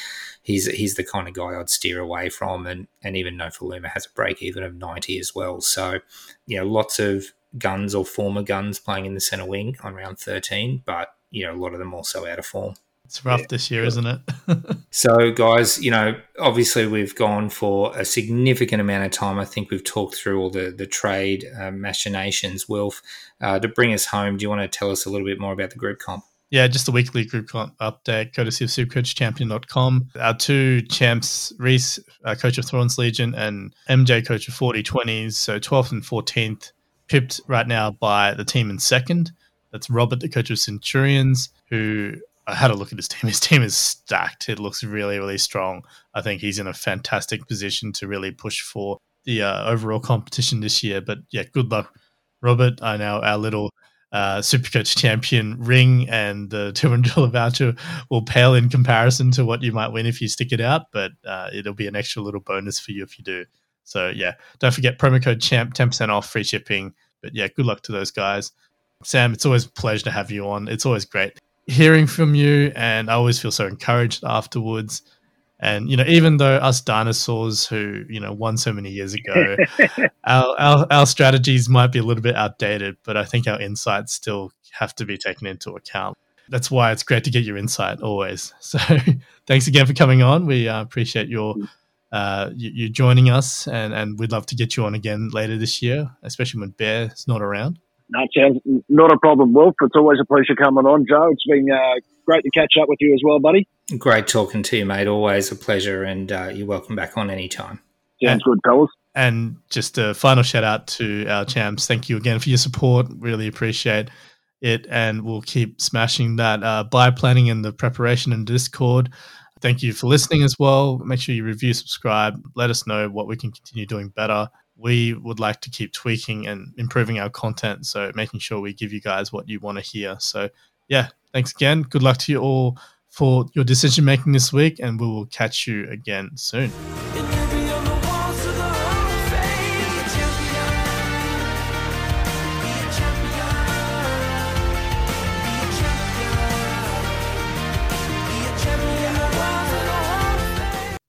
he's he's the kind of guy I'd steer away from. And, and even Nofoaluma has a break even of 90 as well. So, you know, lots of guns or former guns playing in the centre wing on round 13, but you know, a lot of them also out of form. It's rough this year, isn't it? So, guys, you know, obviously we've gone for a significant amount of time. I think we've talked through all the the trade uh, machinations. Wilf, uh, to bring us home, do you want to tell us a little bit more about the group comp? Yeah, just a weekly group comp update, courtesy of supercoachchampion.com. Our two champs, Reece, uh, coach of Thorns Legion, and MJ, coach of 4020s, so 12th and 14th, pipped right now by the team in second. That's Robert, the coach of Centurions, who I had a look at his team. His team is stacked. It looks really, really strong. I think he's in a fantastic position to really push for the uh, overall competition this year. But yeah, good luck, Robert. I know our little uh, Supercoach champion ring and the $200 voucher will pale in comparison to what you might win if you stick it out, but uh, it'll be an extra little bonus for you if you do. So yeah, don't forget promo code champ, 10% off free shipping. But yeah, good luck to those guys. Sam, it's always a pleasure to have you on. It's always great hearing from you, and I always feel so encouraged afterwards. And you know, even though us dinosaurs who you know won so many years ago, our, our our strategies might be a little bit outdated, but I think our insights still have to be taken into account. That's why it's great to get your insight always. So, thanks again for coming on. We uh, appreciate your uh, you, you joining us, and and we'd love to get you on again later this year, especially when Bear's not around. That sounds not a problem, Wilf. It's always a pleasure coming on, Joe. It's been uh, great to catch up with you as well, buddy. Great talking to you, mate. Always a pleasure, and uh, you're welcome back on anytime. Sounds good, fellas. And just a final shout out to our champs. Thank you again for your support. Really appreciate it, and we'll keep smashing that uh, bye planning and the preparation in Discord. Thank you for listening as well. Make sure you review, subscribe. Let us know what we can continue doing better. We would like to keep tweaking and improving our content, so making sure we give you guys what you want to hear. So, yeah, thanks again. Good luck to you all for your decision making this week, and we will catch you again soon.